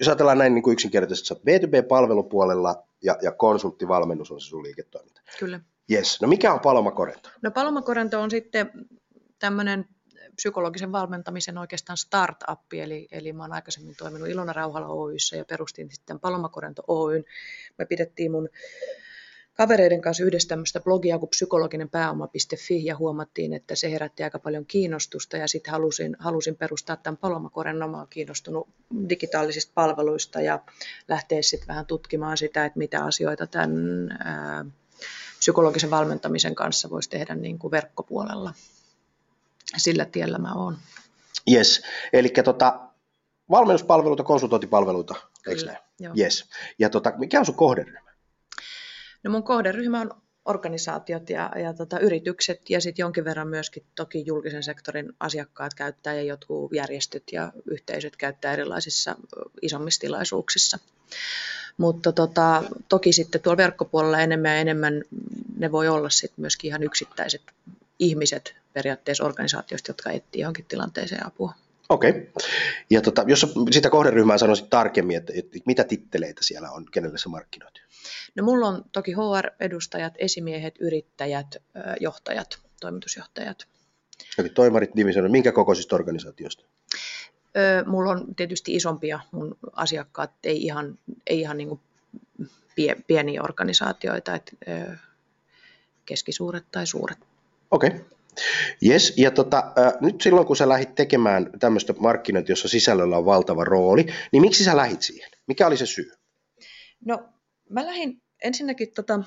Jos ajatellaan näin niin kuin yksinkertaisesti, sä oot B2B-palvelupuolella ja, ja konsulttivalmennus on se sun liiketoiminta. Kyllä. Yes. No mikä on Paloma Korento? No Paloma Korento on sitten tämmöinen psykologisen valmentamisen oikeastaan startup, eli, eli mä oon aikaisemmin toiminut Ilona Rauhala Oyssä ja perustin sitten Palomakorento Oyn. Me pidettiin mun kavereiden kanssa yhdessä tämmöistä blogia kuin psykologinen pääoma.fi ja huomattiin, että se herätti aika paljon kiinnostusta ja sitten halusin, halusin perustaa tämän Palomakoren. Mä kiinnostunut digitaalisista palveluista ja lähteä sitten vähän tutkimaan sitä, että mitä asioita tämän ää, psykologisen valmentamisen kanssa voisi tehdä niin kuin verkkopuolella sillä tiellä mä oon. Yes, eli tota, valmennuspalveluita, konsultointipalveluita, eikö näin? Yes. Ja tota, mikä on sun kohderyhmä? No mun kohderyhmä on organisaatiot ja, ja tota, yritykset ja sitten jonkin verran myöskin toki julkisen sektorin asiakkaat käyttää ja jotkut järjestöt ja yhteisöt käyttää erilaisissa isommissa tilaisuuksissa. Mutta tota, toki sitten tuolla verkkopuolella enemmän ja enemmän ne voi olla sitten myöskin ihan yksittäiset ihmiset periaatteessa organisaatioista, jotka etsivät johonkin tilanteeseen apua. Okei. Okay. Ja tota, jos sitä kohderyhmää sanoisit tarkemmin, että, että mitä titteleitä siellä on, kenelle se markkinoit? No mulla on toki HR-edustajat, esimiehet, yrittäjät, johtajat, toimitusjohtajat. Eli toimarit, divisioonit, minkä kokoisista organisaatioista? Öö, mulla on tietysti isompia mun asiakkaat, ei ihan, ei ihan niin kuin pieniä organisaatioita, että öö, keskisuuret tai suuret. Okei. Okay. Yes, ja tota, äh, nyt silloin kun sä lähdit tekemään tämmöistä markkinointia, jossa sisällöllä on valtava rooli, niin miksi sä lähit siihen? Mikä oli se syy? No, mä lähdin ensinnäkin, tota,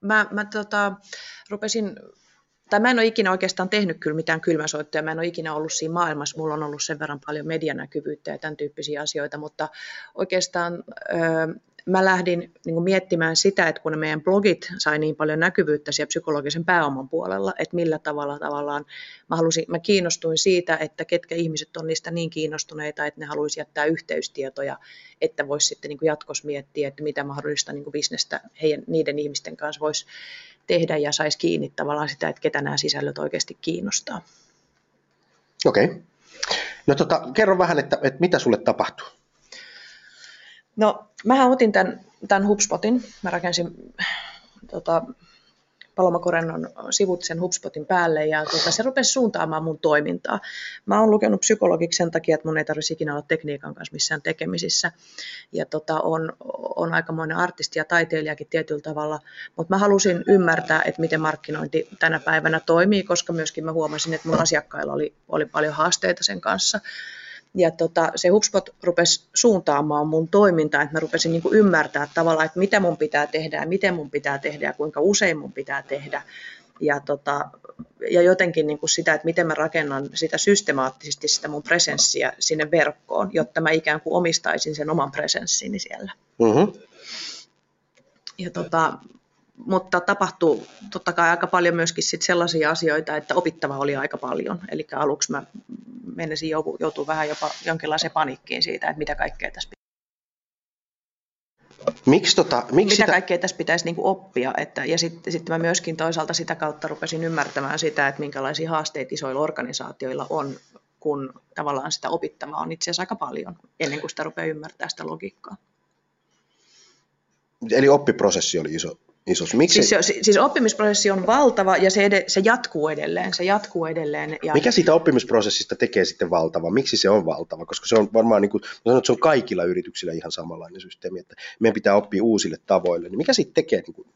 mä, mä tota, rupesin tai mä en ole ikinä oikeastaan tehnyt kyllä mitään kylmäsoittoja, mä en ole ikinä ollut siinä maailmassa, mulla on ollut sen verran paljon medianäkyvyyttä ja tämän tyyppisiä asioita, mutta oikeastaan mä lähdin niin kuin miettimään sitä, että kun meidän blogit sai niin paljon näkyvyyttä siellä psykologisen pääoman puolella, että millä tavalla tavallaan mä, halusin, mä kiinnostuin siitä, että ketkä ihmiset on niistä niin kiinnostuneita, että ne haluaisi jättää yhteystietoja, että voisi sitten niin kuin jatkossa miettiä, että mitä mahdollista niin kuin bisnestä heidän, niiden ihmisten kanssa voisi tehdä ja saisi kiinni tavallaan sitä, että ketä nämä sisällöt oikeasti kiinnostaa. Okei. Okay. No tota, kerro vähän, että, että mitä sulle tapahtuu? No, mähän otin tämän, tämän HubSpotin. Mä rakensin tota, Paloma Korennon sivut sen HubSpotin päälle ja tota, se rupesi suuntaamaan mun toimintaa. Mä oon lukenut psykologiksi sen takia, että mun ei tarvitsisi ikinä olla tekniikan kanssa missään tekemisissä. Ja tota, on, on aikamoinen artisti ja taiteilijakin tietyllä tavalla, mutta mä halusin ymmärtää, että miten markkinointi tänä päivänä toimii, koska myöskin mä huomasin, että mun asiakkailla oli, oli paljon haasteita sen kanssa ja tota, se HubSpot rupesi suuntaamaan mun toimintaa, että mä rupesin niin ymmärtää tavallaan, että mitä mun pitää tehdä ja miten mun pitää tehdä ja kuinka usein mun pitää tehdä. Ja, tota, ja jotenkin niin kuin sitä, että miten mä rakennan sitä systemaattisesti sitä mun presenssiä sinne verkkoon, jotta mä ikään kuin omistaisin sen oman presenssini siellä. Mm-hmm. Ja tota, mutta tapahtuu totta kai aika paljon myöskin sit sellaisia asioita, että opittava oli aika paljon. Eli aluksi mä menisin joutua vähän jopa jonkinlaiseen panikkiin siitä, että mitä kaikkea tässä Miksi tota, miksi Mitä sitä... kaikkea tässä pitäisi niin oppia? Että, ja sitten sit mä myöskin toisaalta sitä kautta rupesin ymmärtämään sitä, että minkälaisia haasteita isoilla organisaatioilla on, kun tavallaan sitä opittavaa on itse asiassa aika paljon, ennen kuin sitä rupeaa ymmärtämään sitä logiikkaa. Eli oppiprosessi oli iso, isos. Miksi? Siis, siis oppimisprosessi on valtava ja se, ed- se jatkuu edelleen. Se jatkuu edelleen ja... Mikä siitä oppimisprosessista tekee sitten valtava? Miksi se on valtava? Koska se on varmaan, niin kuin, sanon, että se on kaikilla yrityksillä ihan samanlainen systeemi, että meidän pitää oppia uusille tavoille. Niin mikä siitä tekee, niin kuin,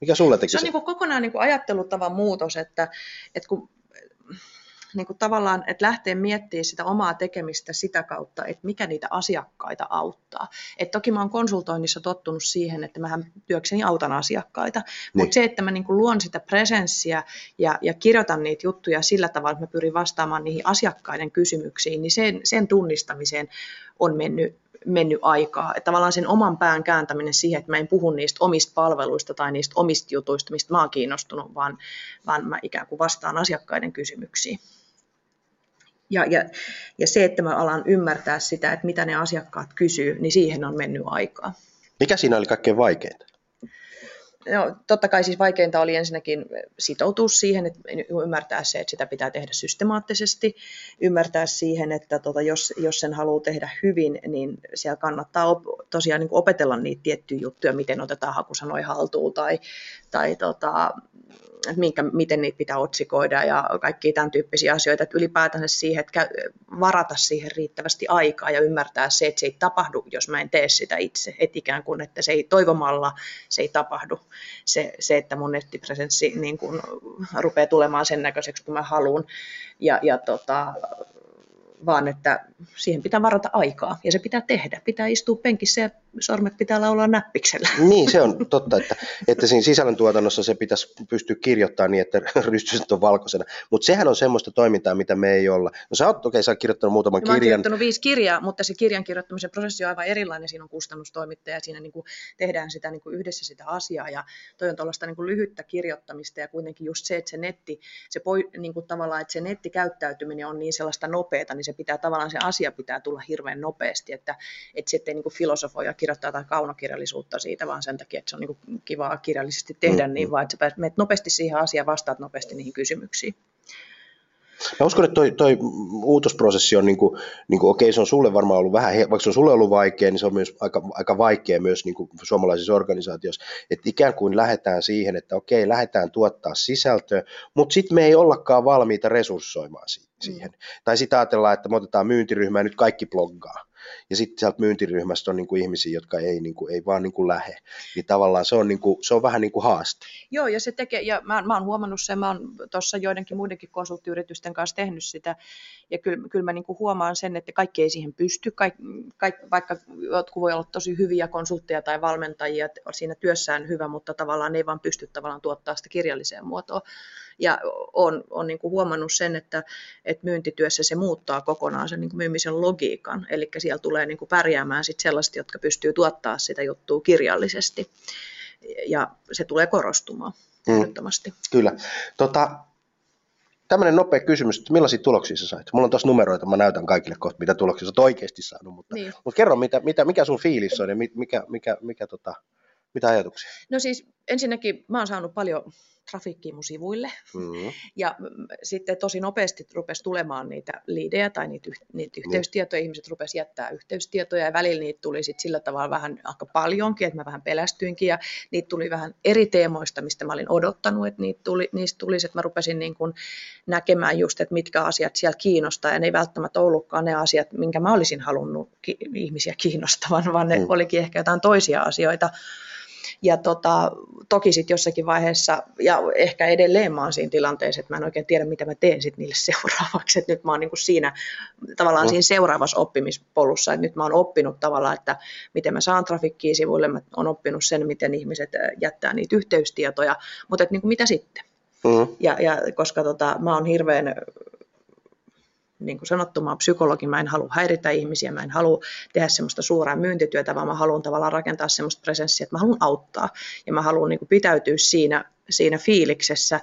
mikä sulle tekee? Se on niin kuin kokonaan niin kuin ajattelutavan muutos, että, että kun niin kuin tavallaan, että lähtee miettimään sitä omaa tekemistä sitä kautta, että mikä niitä asiakkaita auttaa. Et toki mä oon konsultoinnissa tottunut siihen, että mähän työkseni autan asiakkaita, niin. mutta se, että mä niin kuin luon sitä presenssiä ja, ja kirjoitan niitä juttuja sillä tavalla, että mä pyrin vastaamaan niihin asiakkaiden kysymyksiin, niin sen, sen tunnistamiseen on mennyt mennyt aikaa. Että tavallaan sen oman pään kääntäminen siihen, että mä en puhu niistä omista palveluista tai niistä omista jutuista, mistä mä oon kiinnostunut, vaan, vaan mä ikään kuin vastaan asiakkaiden kysymyksiin. Ja, ja, ja se, että mä alan ymmärtää sitä, että mitä ne asiakkaat kysyy, niin siihen on mennyt aikaa. Mikä siinä oli kaikkein vaikeinta? No, totta kai siis vaikeinta oli ensinnäkin sitoutua siihen, että ymmärtää se, että sitä pitää tehdä systemaattisesti, ymmärtää siihen, että tota, jos, jos sen haluaa tehdä hyvin, niin siellä kannattaa op, tosiaan niin opetella niitä tiettyjä juttuja, miten otetaan hakusanoja haltuun tai, tai tota, minkä, miten niitä pitää otsikoida ja kaikkia tämän tyyppisiä asioita, että ylipäätänsä siihen, että varata siihen riittävästi aikaa ja ymmärtää se, että se ei tapahdu, jos mä en tee sitä itse, että ikään kuin, että se ei toivomalla, se ei tapahdu, se, se että mun nettipresenssi niin kuin, rupeaa tulemaan sen näköiseksi, kun mä haluan, ja, ja tota, vaan että siihen pitää varata aikaa ja se pitää tehdä. Pitää istua penkissä ja sormet pitää laulaa näppiksellä. [laughs] Niin, se on totta, että, että siinä sisällöntuotannossa se pitäisi pystyä kirjoittamaan niin, että [laughs] rystyset on valkoisena. Mutta sehän on semmoista toimintaa, mitä me ei olla. No sä oot, okei, okay, sä oot kirjoittanut muutaman kirjan. Mä oon kirjoittanut viisi kirjaa, mutta se kirjan kirjoittamisen prosessi on aivan erilainen. Siinä on kustannustoimittaja ja siinä niin kuin tehdään sitä niin kuin yhdessä sitä asiaa. Ja toi on tuollaista niin kuin lyhyttä kirjoittamista ja kuitenkin just se, että se netti, se poi, niin kuin tavallaan, että se nettikäyttäytyminen on niin sellaista nopeata, niin se pitää tavallaan se asia pitää tulla hirveän nopeasti, että, että sitten niin filosofoja kirjoittaa jotain kaunokirjallisuutta siitä, vaan sen takia, että se on niin kivaa kirjallisesti tehdä, mm, niin mm. vaan että sä menet nopeasti siihen asiaan, vastaat nopeasti niihin kysymyksiin. Mä uskon, että toi, toi muutosprosessi on, niin kuin, niin kuin, okei, se on sulle varmaan ollut vähän, vaikka se on sulle ollut vaikea, niin se on myös aika, aika vaikea myös niin kuin suomalaisissa organisaatioissa, että ikään kuin lähdetään siihen, että okei, lähdetään tuottaa sisältöä, mutta sitten me ei ollakaan valmiita resurssoimaan siihen. Mm. Tai sitten ajatellaan, että me otetaan myyntiryhmää nyt kaikki bloggaa ja sitten sieltä myyntiryhmästä on niin kuin ihmisiä, jotka ei, niin kuin, ei vaan niin kuin lähe. Niin tavallaan se on, niin kuin, se on vähän niin kuin haaste. Joo, ja se tekee, ja mä, mä oon huomannut sen, mä oon tuossa joidenkin muidenkin konsulttiyritysten kanssa tehnyt sitä, ja kyllä, kyllä mä niin kuin huomaan sen, että kaikki ei siihen pysty, kaik, kaik, vaikka jotkut voi olla tosi hyviä konsultteja tai valmentajia, siinä työssään hyvä, mutta tavallaan ei vaan pysty tavallaan tuottaa sitä kirjalliseen muotoon. Ja on, on niin kuin huomannut sen, että, että myyntityössä se muuttaa kokonaan sen niin kuin myymisen logiikan. Eli siellä tulee niin kuin pärjäämään sit sellaiset, jotka pystyy tuottaa sitä juttua kirjallisesti. Ja se tulee korostumaan mm. Kyllä. Tota, tämmöinen nopea kysymys, että millaisia tuloksia sä sait? Mulla on tuossa numeroita, mä näytän kaikille kohta, mitä tuloksia sä oot oikeasti saanut, mutta, niin. mutta kerro, mitä, mitä, mikä sun fiilis on ja mikä, mikä, mikä tota, mitä ajatuksia? No siis ensinnäkin mä oon saanut paljon trafikkiin mun sivuille. Mm-hmm. Ja sitten tosi nopeasti rupesi tulemaan niitä liidejä tai niitä, niitä yhteystietoja. Ihmiset rupesi jättää yhteystietoja ja välillä niitä tuli sitten sillä tavalla vähän aika paljonkin, että mä vähän pelästyinkin. Ja niitä tuli vähän eri teemoista, mistä mä olin odottanut, että niitä tuli, niistä tulisi, että mä rupesin niin kuin näkemään just, että mitkä asiat siellä kiinnostaa. Ja ne ei välttämättä ollutkaan ne asiat, minkä mä olisin halunnut ki- ihmisiä kiinnostavan, vaan ne mm. olikin ehkä jotain toisia asioita ja tota, toki sitten jossakin vaiheessa, ja ehkä edelleen mä oon siinä tilanteessa, että mä en oikein tiedä, mitä mä teen sitten niille [laughs] seuraavaksi. Että nyt mä oon niin kuin siinä tavallaan siinä seuraavassa oppimispolussa, että nyt mä oon oppinut tavallaan, että miten mä saan trafikkiä sivuille, mä oon oppinut sen, miten ihmiset jättää niitä yhteystietoja, mutta että niin kuin mitä sitten? Mm. Ja, ja koska tota, mä oon hirveän niin kuin sanottu, mä olen psykologi, mä en halua häiritä ihmisiä, mä en halua tehdä semmoista suuraa myyntityötä, vaan mä haluan tavallaan rakentaa semmoista presenssiä, että mä haluan auttaa ja mä haluan niin kuin pitäytyä siinä, siinä fiiliksessä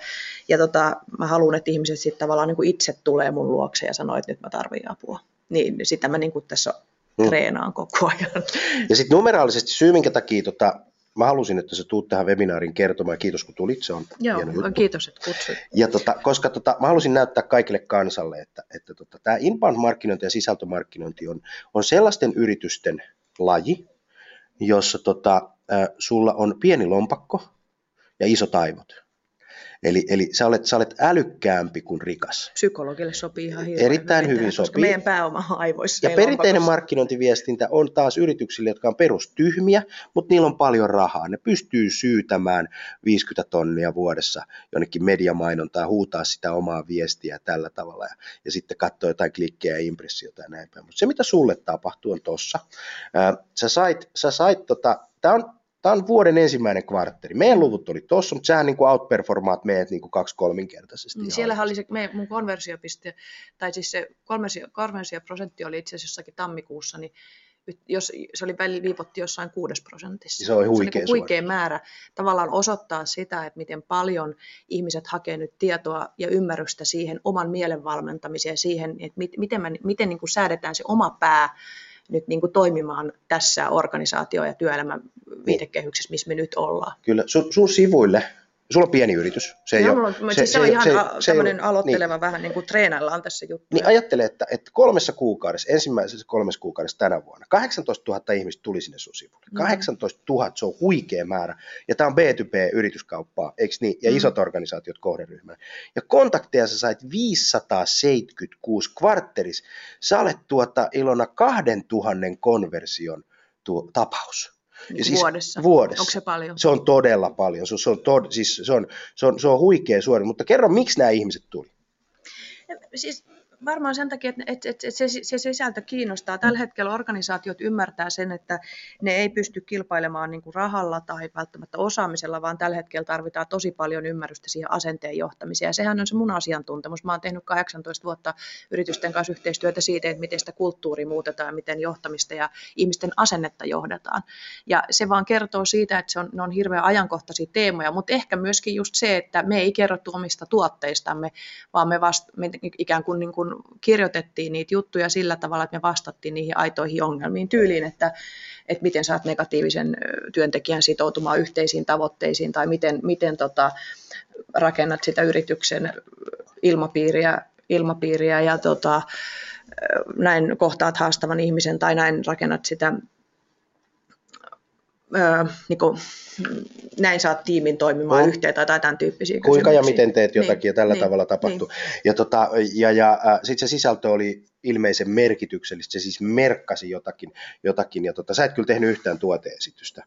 ja tota, mä haluan, että ihmiset sitten tavallaan niin kuin itse tulee mun luokse ja sanoo, että nyt mä tarvitsen apua. Niin sitä mä niin kuin tässä hmm. treenaan koko ajan. Ja sitten numeraalisesti syy, minkä takia tota, mä halusin, että sä tuut tähän webinaarin kertomaan. Kiitos, kun tulit. Se on Joo, hieno juttu. kiitos, että kutsuit. Ja tota, koska tota, mä halusin näyttää kaikille kansalle, että, että tota, tämä inbound-markkinointi ja sisältömarkkinointi on, on sellaisten yritysten laji, jossa tota, äh, sulla on pieni lompakko ja isot aivot. Eli, eli sä, olet, sä olet älykkäämpi kuin rikas. Psykologille sopii ihan hirveän Erittäin hyvin, hyvin koska sopii. meidän pääoma on aivoissa. Ja perinteinen markkinointiviestintä on taas yrityksille, jotka on perustyhmiä, mutta niillä on paljon rahaa. Ne pystyy syytämään 50 tonnia vuodessa jonnekin mediamainontaa, huutaa sitä omaa viestiä tällä tavalla ja, ja sitten katsoa jotain klikkejä ja impressiota ja näin päin. Mutta se, mitä sulle tapahtuu, on tossa. sä sait, sä sait tota, tämä on Tämä on vuoden ensimmäinen kvartteri. Meidän luvut oli tuossa, mutta sehän niin kuin outperformaat meidät niin kuin kaksi kolminkertaisesti. Niin siellä oli se me, mun konversiopiste, tai siis se konversio, konversioprosentti oli itse asiassa jossakin tammikuussa, niin jos se oli välillä viipotti jossain kuudes prosentissa. Se on huikea, se on huikea määrä tavallaan osoittaa sitä, että miten paljon ihmiset hakee nyt tietoa ja ymmärrystä siihen oman mielen valmentamiseen, siihen, että miten, miten niin kuin säädetään se oma pää nyt niin kuin toimimaan tässä organisaatio- ja työelämän viitekehyksessä, missä me nyt ollaan. Kyllä, sun, sun sivuille Sulla on pieni yritys. Se, ei ole, se, siis se, se, on ihan se, se tämmöinen aloitteleva niin, vähän niin kuin treenaillaan tässä juttu. Niin ajattele, että, että kolmessa kuukaudessa, ensimmäisessä kolmessa kuukaudessa tänä vuonna, 18 000 ihmistä tuli sinne sun sivulle. Mm. 18 000, se on huikea määrä. Ja tämä on B2B-yrityskauppaa, eikö niin? Ja mm. isot organisaatiot kohderyhmänä. Ja kontakteja sä sait 576 kvartteris. Sä olet tuota Ilona 2000 konversion tuo, tapaus. Niin siis vuodessa. vuodessa. Onko se paljon? Se on todella paljon. Se, se, on, tod, siis se, on, se, on, se on huikea suori. Mutta kerro, miksi nämä ihmiset tuli? Siis varmaan sen takia, että, että, että se, se sisältö kiinnostaa. Tällä hetkellä organisaatiot ymmärtää sen, että ne ei pysty kilpailemaan niin kuin rahalla tai välttämättä osaamisella, vaan tällä hetkellä tarvitaan tosi paljon ymmärrystä siihen asenteen johtamiseen. Ja sehän on se mun asiantuntemus. Mä oon tehnyt 18 vuotta yritysten kanssa yhteistyötä siitä, että miten sitä kulttuuri muutetaan, miten johtamista ja ihmisten asennetta johdetaan. Ja se vaan kertoo siitä, että se on, ne on hirveän ajankohtaisia teemoja, mutta ehkä myöskin just se, että me ei kerrottu omista tuotteistamme, vaan me, vasta, me ikään kuin, niin kuin kun kirjoitettiin niitä juttuja sillä tavalla, että me vastattiin niihin aitoihin ongelmiin tyyliin, että, että miten saat negatiivisen työntekijän sitoutumaan yhteisiin tavoitteisiin tai miten, miten tota, rakennat sitä yrityksen ilmapiiriä, ilmapiiriä ja tota, näin kohtaat haastavan ihmisen tai näin rakennat sitä öö, niin kuin, näin saat tiimin toimimaan no. yhteen tai tämän tyyppisiä Kuinka ja miten teet jotakin niin, ja tällä niin, tavalla tapahtuu. Niin. Ja, tota, ja, ja äh, sitten se sisältö oli ilmeisen merkityksellistä, se siis merkkasi jotakin, jotakin ja tota, sä et kyllä tehnyt yhtään tuoteesitystä.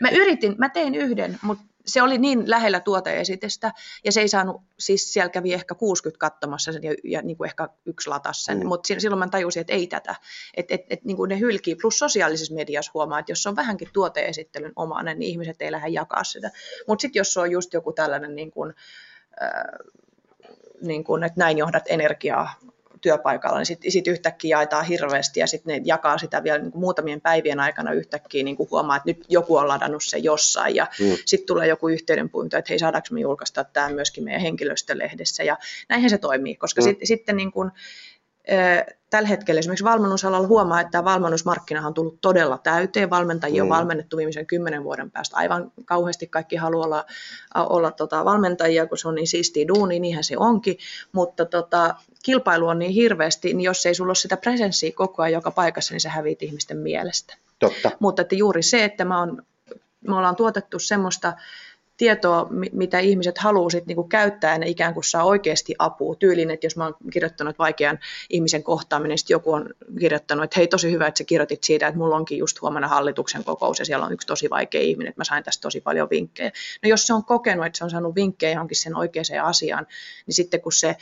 Mä yritin, mä tein yhden, mutta se oli niin lähellä tuoteesitystä ja se ei saanut, siis siellä kävi ehkä 60 katsomassa sen ja, ja niin kuin ehkä yksi latas sen, mm. mutta silloin mä tajusin, että ei tätä, että et, et, niin kuin ne hylkii, plus sosiaalisessa mediassa huomaa, että jos se on vähänkin tuoteesittelyn omainen, niin ihmiset ei lähde jakaa sitä, mutta sitten jos se on just joku tällainen niin kuin, äh, niin kuin, että näin johdat energiaa työpaikalla, niin sitten sit yhtäkkiä jaetaan hirveästi ja sitten ne jakaa sitä vielä niin kuin muutamien päivien aikana yhtäkkiä niin kuin huomaa, että nyt joku on ladannut se jossain ja mm. sitten tulee joku yhteydenpuinto, että hei saadaanko me julkaista tämä myöskin meidän henkilöstölehdessä ja näinhän se toimii, koska mm. sit, sitten niin kuin, tällä hetkellä esimerkiksi valmennusalalla huomaa, että tämä valmennusmarkkina on tullut todella täyteen. Valmentajia mm. on valmennettu viimeisen kymmenen vuoden päästä. Aivan kauheasti kaikki haluaa olla, olla tota, valmentajia, kun se on niin siistiä duuni, niinhän se onkin. Mutta tota, kilpailu on niin hirveästi, niin jos ei sulla ole sitä presenssiä koko ajan joka paikassa, niin se häviit ihmisten mielestä. Totta. Mutta että juuri se, että mä on, me ollaan tuotettu semmoista tietoa, mitä ihmiset haluaa sit niinku käyttää ja ne ikään kuin saa oikeasti apua. Tyylin, että jos mä oon kirjoittanut vaikean ihmisen kohtaaminen, niin joku on kirjoittanut, että hei tosi hyvä, että sä kirjoitit siitä, että mulla onkin just huomenna hallituksen kokous ja siellä on yksi tosi vaikea ihminen, että mä sain tästä tosi paljon vinkkejä. No jos se on kokenut, että se on saanut vinkkejä johonkin sen oikeaan asiaan, niin sitten kun se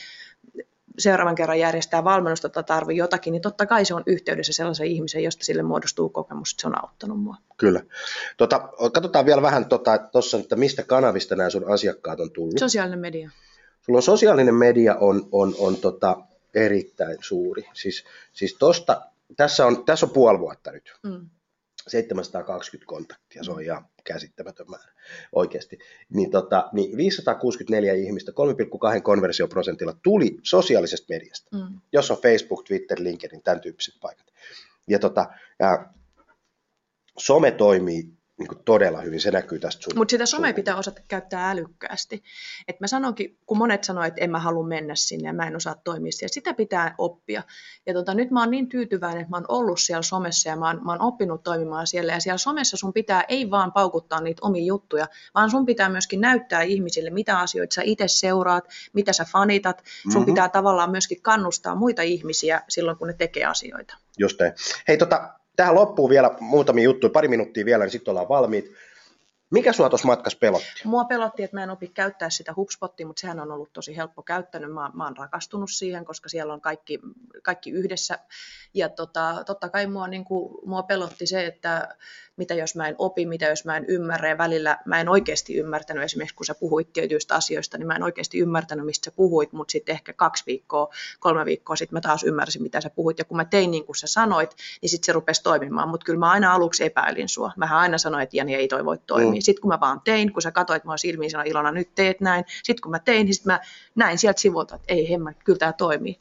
seuraavan kerran järjestää valmennusta tai tarvii jotakin, niin totta kai se on yhteydessä sellaisen ihmisen, josta sille muodostuu kokemus, että se on auttanut mua. Kyllä. Tota, katsotaan vielä vähän tuossa, tota, että mistä kanavista nämä sun asiakkaat on tullut. Sosiaalinen media. Sulla on sosiaalinen media on, on, on tota, erittäin suuri. Siis, siis tosta, tässä, on, tässä on puoli vuotta nyt. Mm. 720 kontaktia, se on ihan käsittämätön määrä oikeasti. Niin, tota, niin 564 ihmistä 3,2 konversioprosentilla tuli sosiaalisesta mediasta, mm. jos on Facebook, Twitter, LinkedIn, tämän tyyppiset paikat. Ja, tota, ja some toimii niin kuin todella hyvin, se näkyy tästä sun. Mutta sitä somea pitää osata käyttää älykkäästi. Et mä sanonkin, kun monet sanoivat, että en mä halua mennä sinne ja mä en osaa toimia siellä, sitä pitää oppia. Ja tota, nyt mä oon niin tyytyväinen, että mä oon ollut siellä somessa ja mä oon, mä oon oppinut toimimaan siellä. Ja siellä somessa sun pitää ei vaan paukuttaa niitä omia juttuja, vaan sun pitää myöskin näyttää ihmisille, mitä asioita sä itse seuraat, mitä sä fanitat. Sun mm-hmm. pitää tavallaan myöskin kannustaa muita ihmisiä silloin, kun ne tekee asioita. Just näin. Hei, tota, tähän loppuu vielä muutamia juttuja, pari minuuttia vielä, niin sitten ollaan valmiit. Mikä sua tuossa matkassa pelotti? Mua pelotti, että mä en opi käyttää sitä HubSpotia, mutta sehän on ollut tosi helppo käyttänyt. Mä, mä oon rakastunut siihen, koska siellä on kaikki, kaikki yhdessä. Ja tota, totta kai mua, niin kuin, mua pelotti se, että mitä jos mä en opi, mitä jos mä en ymmärrä. Ja välillä mä en oikeasti ymmärtänyt, esimerkiksi kun sä puhuit tietyistä asioista, niin mä en oikeasti ymmärtänyt, mistä sä puhuit, mutta sitten ehkä kaksi viikkoa, kolme viikkoa sitten mä taas ymmärsin, mitä sä puhuit. Ja kun mä tein niin kuin sä sanoit, niin sitten se rupesi toimimaan. Mutta kyllä mä aina aluksi epäilin sua. Mähän aina sanoin, että Jani ei toi voi toimia. Mm. Sitten kun mä vaan tein, kun sä katsoit mua silmiin, sanoin Ilona, nyt teet näin. Sitten kun mä tein, niin sitten mä näin sieltä sivulta, että ei hemma, kyllä tämä toimii.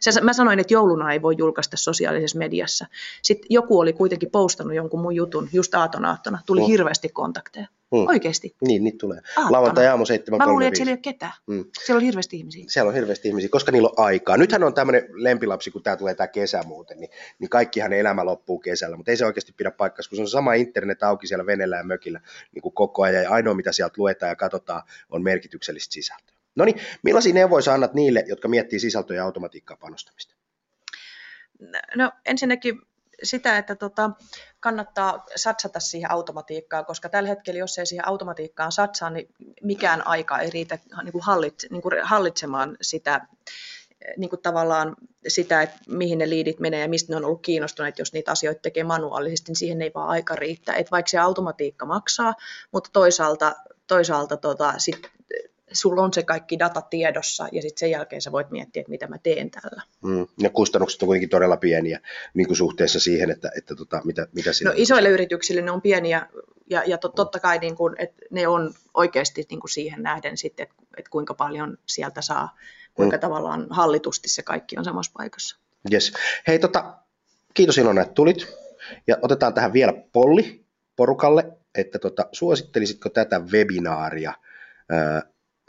Se, mä sanoin, että jouluna ei voi julkaista sosiaalisessa mediassa. Sitten joku oli kuitenkin postannut jonkun mun jutun just aatonaattona. Tuli mm. hirveästi kontakteja. Mm. Oikeasti. Niin, niitä tulee. Aattona. Lauantai aamu 7.35. Mä luulin, että siellä ei ole ketään. Mm. Siellä on hirveästi ihmisiä. Siellä on hirveästi ihmisiä, koska niillä on aikaa. Nythän on tämmöinen lempilapsi, kun tämä tulee tämä kesä muuten, niin, niin kaikkihan elämä loppuu kesällä, mutta ei se oikeasti pidä paikkaa, kun se on sama internet auki siellä venellä ja mökillä niin kuin koko ajan, ja ainoa mitä sieltä luetaan ja katsotaan on merkityksellistä sisältöä. No niin, millaisia neuvoja annat niille, jotka miettii sisältöä ja automatiikkaa panostamista? No ensinnäkin sitä, että tota, kannattaa satsata siihen automatiikkaan, koska tällä hetkellä, jos ei siihen automatiikkaan satsaa, niin mikään aika ei riitä niin kuin hallitse, niin kuin hallitsemaan sitä niin kuin tavallaan sitä, että mihin ne liidit menee ja mistä ne on ollut kiinnostuneet, jos niitä asioita tekee manuaalisesti, niin siihen ei vaan aika riittää. Et vaikka se automatiikka maksaa, mutta toisaalta, toisaalta tota, sit sulla on se kaikki data tiedossa ja sitten sen jälkeen sä voit miettiä, että mitä mä teen tällä. Mm. Ja kustannukset on kuitenkin todella pieniä niin kuin suhteessa siihen, että, että tota, mitä, mitä siinä No isoille on. yrityksille ne on pieniä ja, ja to, totta kai niin kuin, että ne on oikeasti niin kuin siihen nähden sitten, että, että kuinka paljon sieltä saa, kuinka mm. tavallaan hallitusti se kaikki on samassa paikassa. Yes. Hei tota, kiitos Ilona, että tulit. Ja otetaan tähän vielä polli porukalle, että tota, suosittelisitko tätä webinaaria ää,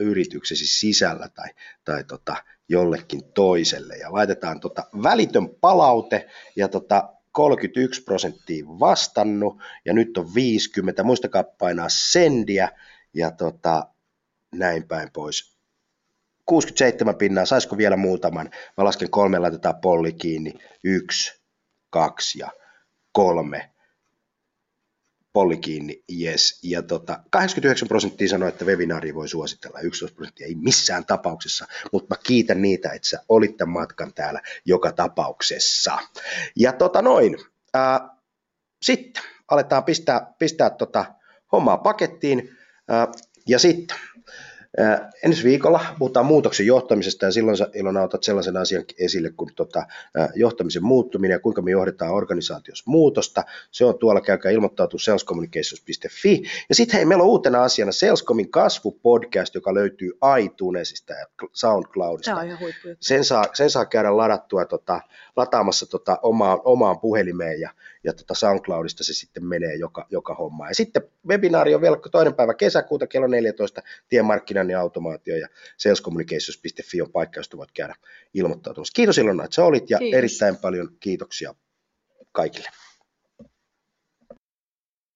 yrityksesi sisällä tai, tai tota, jollekin toiselle. Ja laitetaan tota välitön palaute ja tota 31 prosenttia vastannut ja nyt on 50. Muistakaa painaa sendiä ja tota, näin päin pois. 67 pinnaa, saisiko vielä muutaman? Mä lasken kolme, laitetaan polli kiinni. Yksi, kaksi ja kolme polli kiinni, yes. Ja tota, 89 prosenttia sanoi, että webinaari voi suositella, 11 prosenttia ei missään tapauksessa, mutta mä kiitän niitä, että sä olit tämän matkan täällä joka tapauksessa. Ja tota noin, ää, sitten aletaan pistää, pistää tota hommaa pakettiin, ää, ja sitten ensi viikolla puhutaan muutoksen johtamisesta ja silloin sä Ilona otat sellaisen asian esille kuin tota, johtamisen muuttuminen ja kuinka me johdetaan organisaatiossa muutosta. Se on tuolla, käykää ilmoittautua salescommunications.fi. Ja sitten hei, meillä on uutena asiana Salescomin kasvupodcast, joka löytyy iTunesista ja SoundCloudista. Tämä on ihan sen, saa, sen saa käydä ladattua tota, lataamassa tota, omaan, omaan puhelimeen ja, ja tota SoundCloudista se sitten menee joka, joka homma. Ja sitten webinaari on vielä toinen päivä kesäkuuta kello 14 tiemarkkinan ja automaatio ja salescommunications.fi on paikka, josta voit käydä ilmoittautumassa. Kiitos Ilona, että sä olit ja Kiitos. erittäin paljon kiitoksia kaikille.